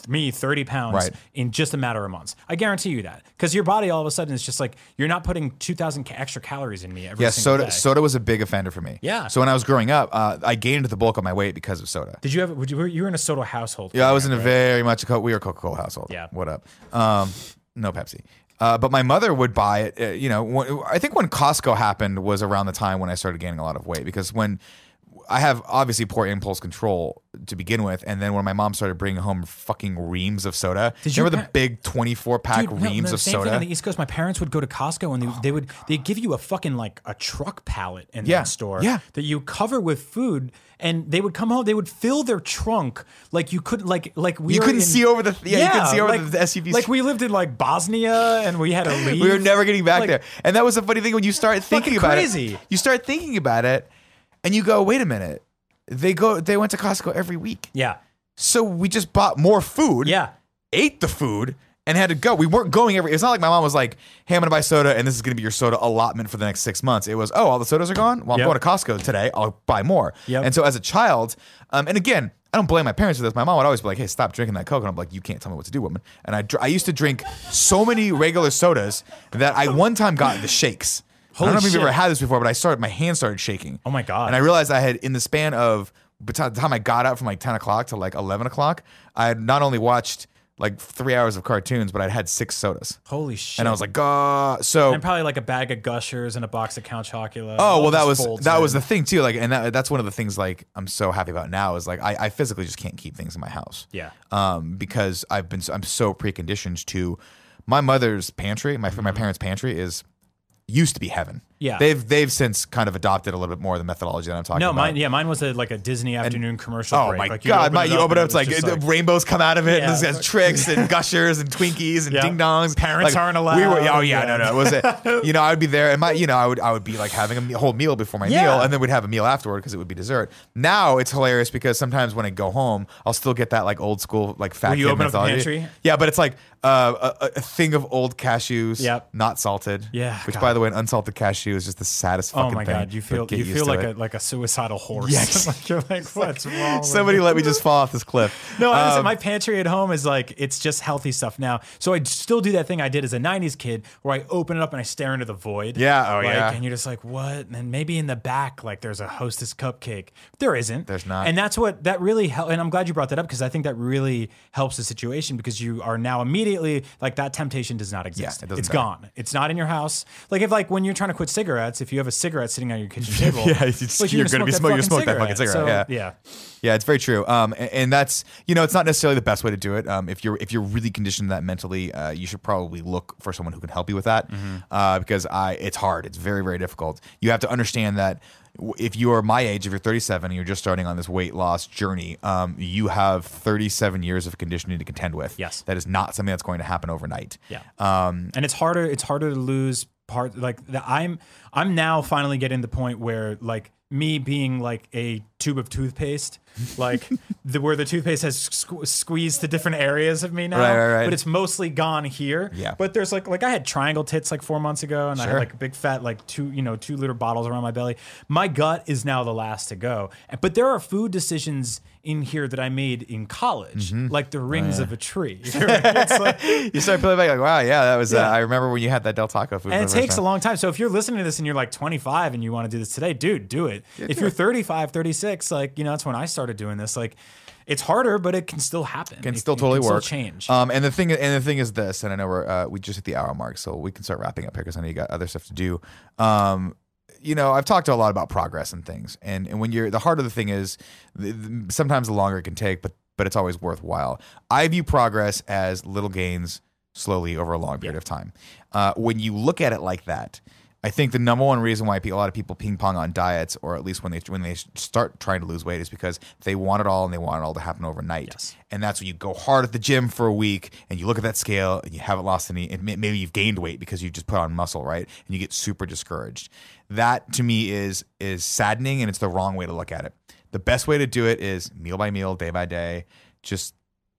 me 30 pounds Right. in just a matter of months. I guarantee you that because your body all of a sudden is just like you're not putting 2,000 extra calories in me every yeah, single soda day. soda was a big offender for me. Yeah. So when I was growing up, uh, I gained the bulk of my weight because of soda. Did you have? Would you, you were in a soda household? Yeah, I was in a right? very much a we were Coca Cola household. Yeah. What up? Um, no Pepsi. Uh, but my mother would buy it. Uh, you know, when, I think when Costco happened was around the time when I started gaining a lot of weight because when I have obviously poor impulse control to begin with, and then when my mom started bringing home fucking reams of soda, Did you remember the big twenty-four pack Dude, reams no, of same soda? thing on the East Coast. My parents would go to Costco and they, oh they would they give you a fucking like a truck pallet in Yeah, that store yeah. that you cover with food, and they would come home. They would fill their trunk like you couldn't like like we You couldn't in- see over the- yeah, you couldn't see over like, the SUVs. Like we lived in like Bosnia and we had to leave. (laughs) we were never getting back Like, there. And that was the funny thing when you start thinking about crazy. it. You start thinking about it, and you go, "Wait a minute." They go. They went to Costco every week, Yeah, so we just bought more food. yeah. ate the food and had to go. We weren't going every. It's not like my mom was like, "Hey, I'm gonna buy soda, and this is gonna be your soda allotment for the next six months." It was, "Oh, all the sodas are gone. Well, I'm Yep. going to Costco today. I'll buy more." Yep. And so, as a child, um, and again, I don't blame my parents for this. My mom would always be like, "Hey, stop drinking that Coke," and I'm like, "You can't tell me what to do, woman." And I, dr- I used to drink so many regular sodas that I one time got the shakes. I don't know if you've ever had this before, but I started, my hands started shaking. Oh my God. And I realized I had, in the span of, the time I got up from like 10 o'clock to like 11 o'clock, I had not only watched like three hours of cartoons, but I'd had six sodas. Holy shit. And I was like, "God!" So and probably like a bag of Gushers and a box of Count Chocula. Oh well, that was that in. was the thing too. Like, and that, that's one of the things like I'm so happy about now is like I, I physically just can't keep things in my house. Yeah. Um, because I've been I'm so preconditioned to my mother's pantry. My my parents' pantry is used to be heaven. Yeah. They've they've since kind of adopted a little bit more of the methodology that I'm talking No, about. No, mine. Yeah, mine was a, like a Disney afternoon commercial. Oh break. my Like, god! open My, it you open it up, it's like, just the rainbows come out of it, Yeah. and there's Trix and gushers and Twinkies and Yeah. ding dongs. Parents Like, aren't allowed. We were, oh yeah, Yeah. no, no. It was it. You know, I would be there, and my, you know, I would, I would be like having a whole meal before my meal, and then we'd have a meal afterward because it would be dessert. Now it's hilarious because sometimes when I go home, I'll still get that like old school like fat Will you open up the pantry? Yeah, but it's like uh, a, a thing of old cashews, Yep. not salted. Yeah, which God. by the way, an unsalted cashew is just the saddest thing. Oh my thing. god, you feel you feel like it. a like a suicidal horse. Yes. (laughs) like you're like, what's wrong? Somebody me? let me just fall off this cliff. (laughs) No, honestly, Um, my pantry at home is like it's just healthy stuff now. So I still do that thing I did as a '90s kid, where I open it up and I stare into the void. Yeah, oh, like, yeah. And you're just like, what? And then maybe in the back, like there's a Hostess cupcake. There isn't. There's not. And that's what that really helped. And I'm glad you brought that up because I think that really helps the situation because you are now immediately like that temptation does not exist. it doesn't it's matter. gone. It's not in your house. Like if like when you're trying to quit cigarettes, if you have a cigarette sitting on your kitchen (laughs) table, Yeah, like, you're gonna be smoking- you smoke that fucking cigarette, So, yeah. Yeah, it's very true. Um, and, and that's you know, it's not necessarily the best way to do it. Um, if you're if you're really conditioned that mentally, uh, you should probably look for someone who can help you with that. Mm-hmm. Uh, because I, it's hard. It's very very difficult. You have to understand that if you are my age, if you're 37 and you're just starting on this weight loss journey, um, you have 37 years of conditioning to contend with. Yes. that is not something that's going to happen overnight. Yeah. Um, and it's harder it's harder to lose part like the, i'm i'm now finally getting the point where like me being like a tube of toothpaste like the where the toothpaste has sque- squeezed to different areas of me now Right, right, right. but it's mostly gone here Yeah. but there's like like i had triangle tits like four months ago and i had Sure. like big fat like two you know two liter bottles around my belly my gut is now the last to go but there are food decisions in here that i made in college Mm-hmm. like the Oh, rings of a tree (laughs) it's (laughs) like you start feeling back like, wow, yeah, that was. Uh, I remember when you had that Del Taco food. and it takes a long time. So if you're listening to this and you're like 25 and you want to do this today, dude, do it. if you're 35, 36, like, you know, that's when I started doing this. Like, it's harder, but it can still happen. can It- still totally can work. Still change. Um, and the thing, and the thing is this, and I know we're uh, we just hit the hour mark, so we can start wrapping up here because I know you got other stuff to do. Um, you know, I've talked a lot about progress and things, and and when you're the harder the thing is, the, the- sometimes the longer it can take, but but it's always worthwhile. I view progress as little gains slowly over a long period of time. Uh, when you look at it like that. I think the number one reason why a lot of people ping pong on diets, or at least when they when they start trying to lose weight, is because they want it all and they want it all to happen overnight. Yes. And that's when you go hard at the gym for a week and you look at that scale and you haven't lost any, and maybe you've gained weight because you just put on muscle, right? And you get super discouraged. That to me is is saddening and it's the wrong way to look at it. The best way to do it is meal by meal, day by day. Just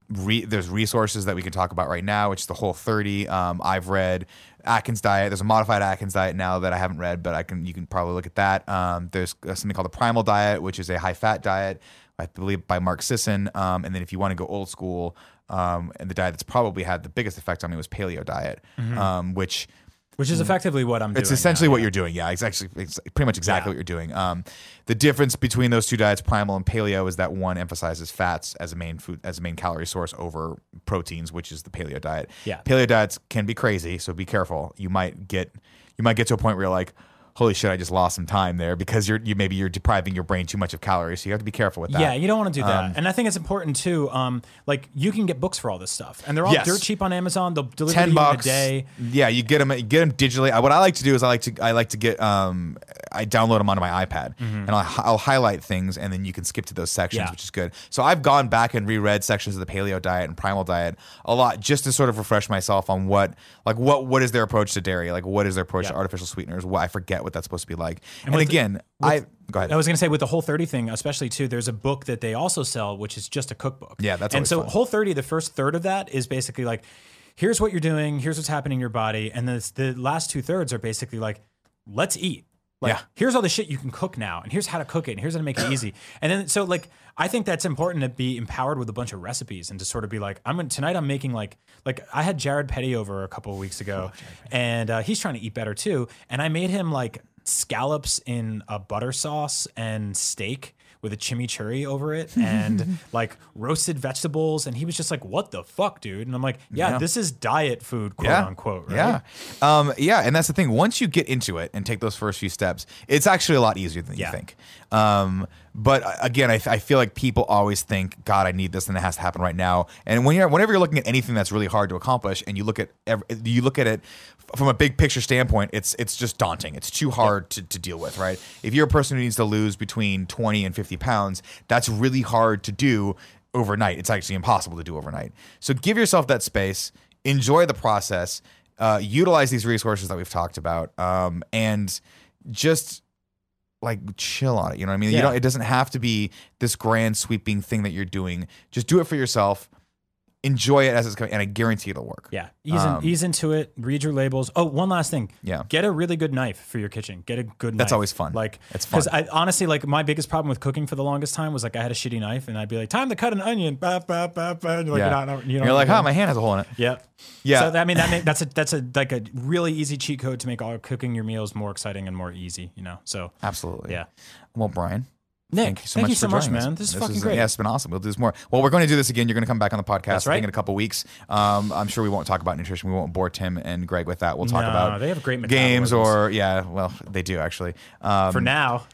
re- there's resources that we can talk about right now, which is the whole 30. Um, I've read Atkins diet. There's a modified Atkins diet now that I haven't read, but I can you can probably look at that. Um, there's uh, something called the primal diet, which is a high fat diet, I believe by Mark Sisson. Um, and then if you want to go old school, um, and the diet that's probably had the biggest effect on me was paleo diet, um, which which is effectively what I'm doing. it's essentially now, what yeah. you're doing. Yeah, it's actually it's pretty much exactly Yeah. what you're doing. Um, the difference between those two diets, primal and paleo, is that one emphasizes fats as a main food as a main calorie source over proteins, which is the paleo diet. Yeah. paleo diets can be crazy, so be careful. You might get you might get to a point where you're like. Holy shit! I just lost some time there because you're you maybe you're depriving your brain too much of calories, so you have to be careful with that. Yeah, you don't want to do that. Um, and I think it's important too. Um, like you can get books for all this stuff, and they're all Yes. dirt cheap on Amazon. They'll deliver to ten you bucks in a day. Yeah, you get them. You get them digitally. What I like to do is I like to I like to get um I download them onto my iPad and I'll, I'll highlight things and then you can skip to those sections, Mm-hmm. Yeah. which is good. So I've gone back and reread sections of the Paleo diet and Primal diet a lot just to sort of refresh myself on what like what what is their approach to dairy, like what is their approach to artificial sweeteners. What I forget what that's supposed to be like. And, the- again, I go ahead. I was going to say with the Whole 30 thing, especially too, there's a book that they also sell, which is just a cookbook. Yeah, that's and so fun. Whole 30, the first third of that is basically like, here's what you're doing, here's what's happening in your body, and the the last two thirds are basically like, let's eat. Like, Yeah. here's all the shit you can cook now, and here's how to cook it, and here's how to make it easy. (clears throat) And then, so like, I think that's important to be empowered with a bunch of recipes and to sort of be like, I'm gonna, tonight. I'm making like, like I had Jared Petty over a couple of weeks ago, and uh, he's trying to eat better too. And I made him like scallops in a butter sauce and steak with a chimichurri over it (laughs) and like roasted vegetables and he was just like what the fuck dude and i'm like yeah, Yeah. this is diet food quote unquote right Yeah. Um, yeah. And that's the thing. Once you get into it and take those first few steps, it's actually a lot easier than Yeah. you think. Um, but again, I, I feel like people always think, God, I need this and it has to happen right now. And when you're, whenever you're looking at anything that's really hard to accomplish and you look at, ev you look at it from a big picture standpoint, it's, it's just daunting. It's too hard to, to deal with, right? If you're a person who needs to lose between 20 and 50 pounds, that's really hard to do overnight. It's actually impossible to do overnight. So give yourself that space, enjoy the process, uh, utilize these resources that we've talked about, um, and just like chill on it. You know what I mean? You don't, it doesn't have to be this grand sweeping thing that you're doing. Just do it for yourself. Enjoy it as it's coming, and I guarantee it'll work. Yeah, ease, Um, ease into it. Read your labels. Oh, one last thing. Yeah. get a really good knife for your kitchen. Get a good. Knife. That's knife. always fun. Like It's fun. Because I honestly like my biggest problem with cooking for the longest time was like I had a shitty knife and I'd be like, time to cut an onion. Bah, bah, bah, bah. And you're like, Yeah. you're, not, you You're like, oh, my hand has a hole in it. Yeah. Yeah. So I mean that make, that's a that's a like a really easy cheat code to make all cooking your meals more exciting and more easy. You know. So Absolutely. Yeah. Well, Brian, Nick, thank you so much for much, joining us. man. This is fucking great. Yeah, it's been awesome. We'll do this more. Well, we're going to do this again. You're going to come back on the podcast. That's I right. think in a couple weeks. Um, I'm sure we won't talk about nutrition. We won't bore Tim and Greg with that. We'll talk No, about they have great games or yeah. Well, they do actually. Um, for now,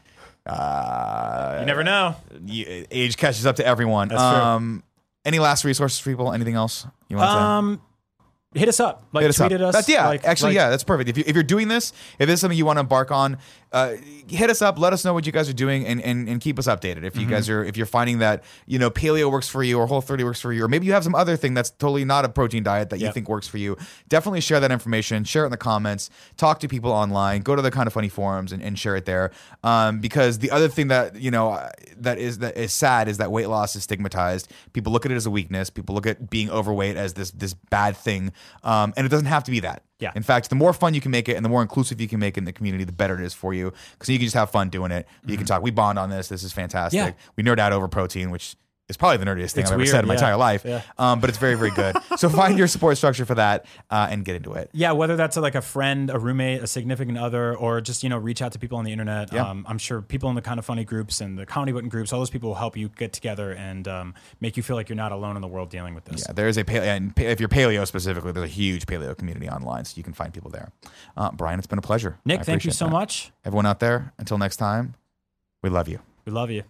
uh, you never know. age catches up to everyone. That's true. um, any last resources for people? Anything else you want to say? Um, hit us up. Like Hit us tweet up. at us. That's yeah. like- actually, like- yeah, that's perfect. If you if you're doing this, if this is something you want to embark on, uh, hit us up. Let us know what you guys are doing, and and, and keep us updated. If you guys Mm-hmm. are if you're finding that you know paleo works for you, or Whole 30 works for you, or maybe you have some other thing that's totally not a protein diet that you think works for you, definitely share that information. Share it in the comments. Talk to people online. Go to the kind of funny forums and, and share it there. Um, because the other thing that you know that is that is sad is that weight loss is stigmatized. People look at it as a weakness. People look at being overweight as this this bad thing, um, and it doesn't have to be that. Yeah. In fact, the more fun you can make it and the more inclusive you can make it in the community, the better it is for you. Because you can just have fun doing it. You can talk. We bond on this. This is fantastic. Mm-hmm. Yeah. We nerd out over protein, which is probably the nerdiest thing It's I've ever said in my yeah. entire life. Yeah. Um, but it's very, very good. (laughs) so find your support structure for that uh, and get into it. Yeah, whether that's like a friend, a roommate, a significant other, or just you know reach out to people on the internet. Yeah. Um, I'm sure people in the kind of funny groups and the comedy button groups, all those people will help you get together and um, make you feel like you're not alone in the world dealing with this. Yeah, there is a paleo, and if you're paleo specifically, there's a huge paleo community online, so you can find people there. Uh, Brian, it's been a pleasure. Nick, thank you so that. much. Everyone out there, until next time, we love you. We love you.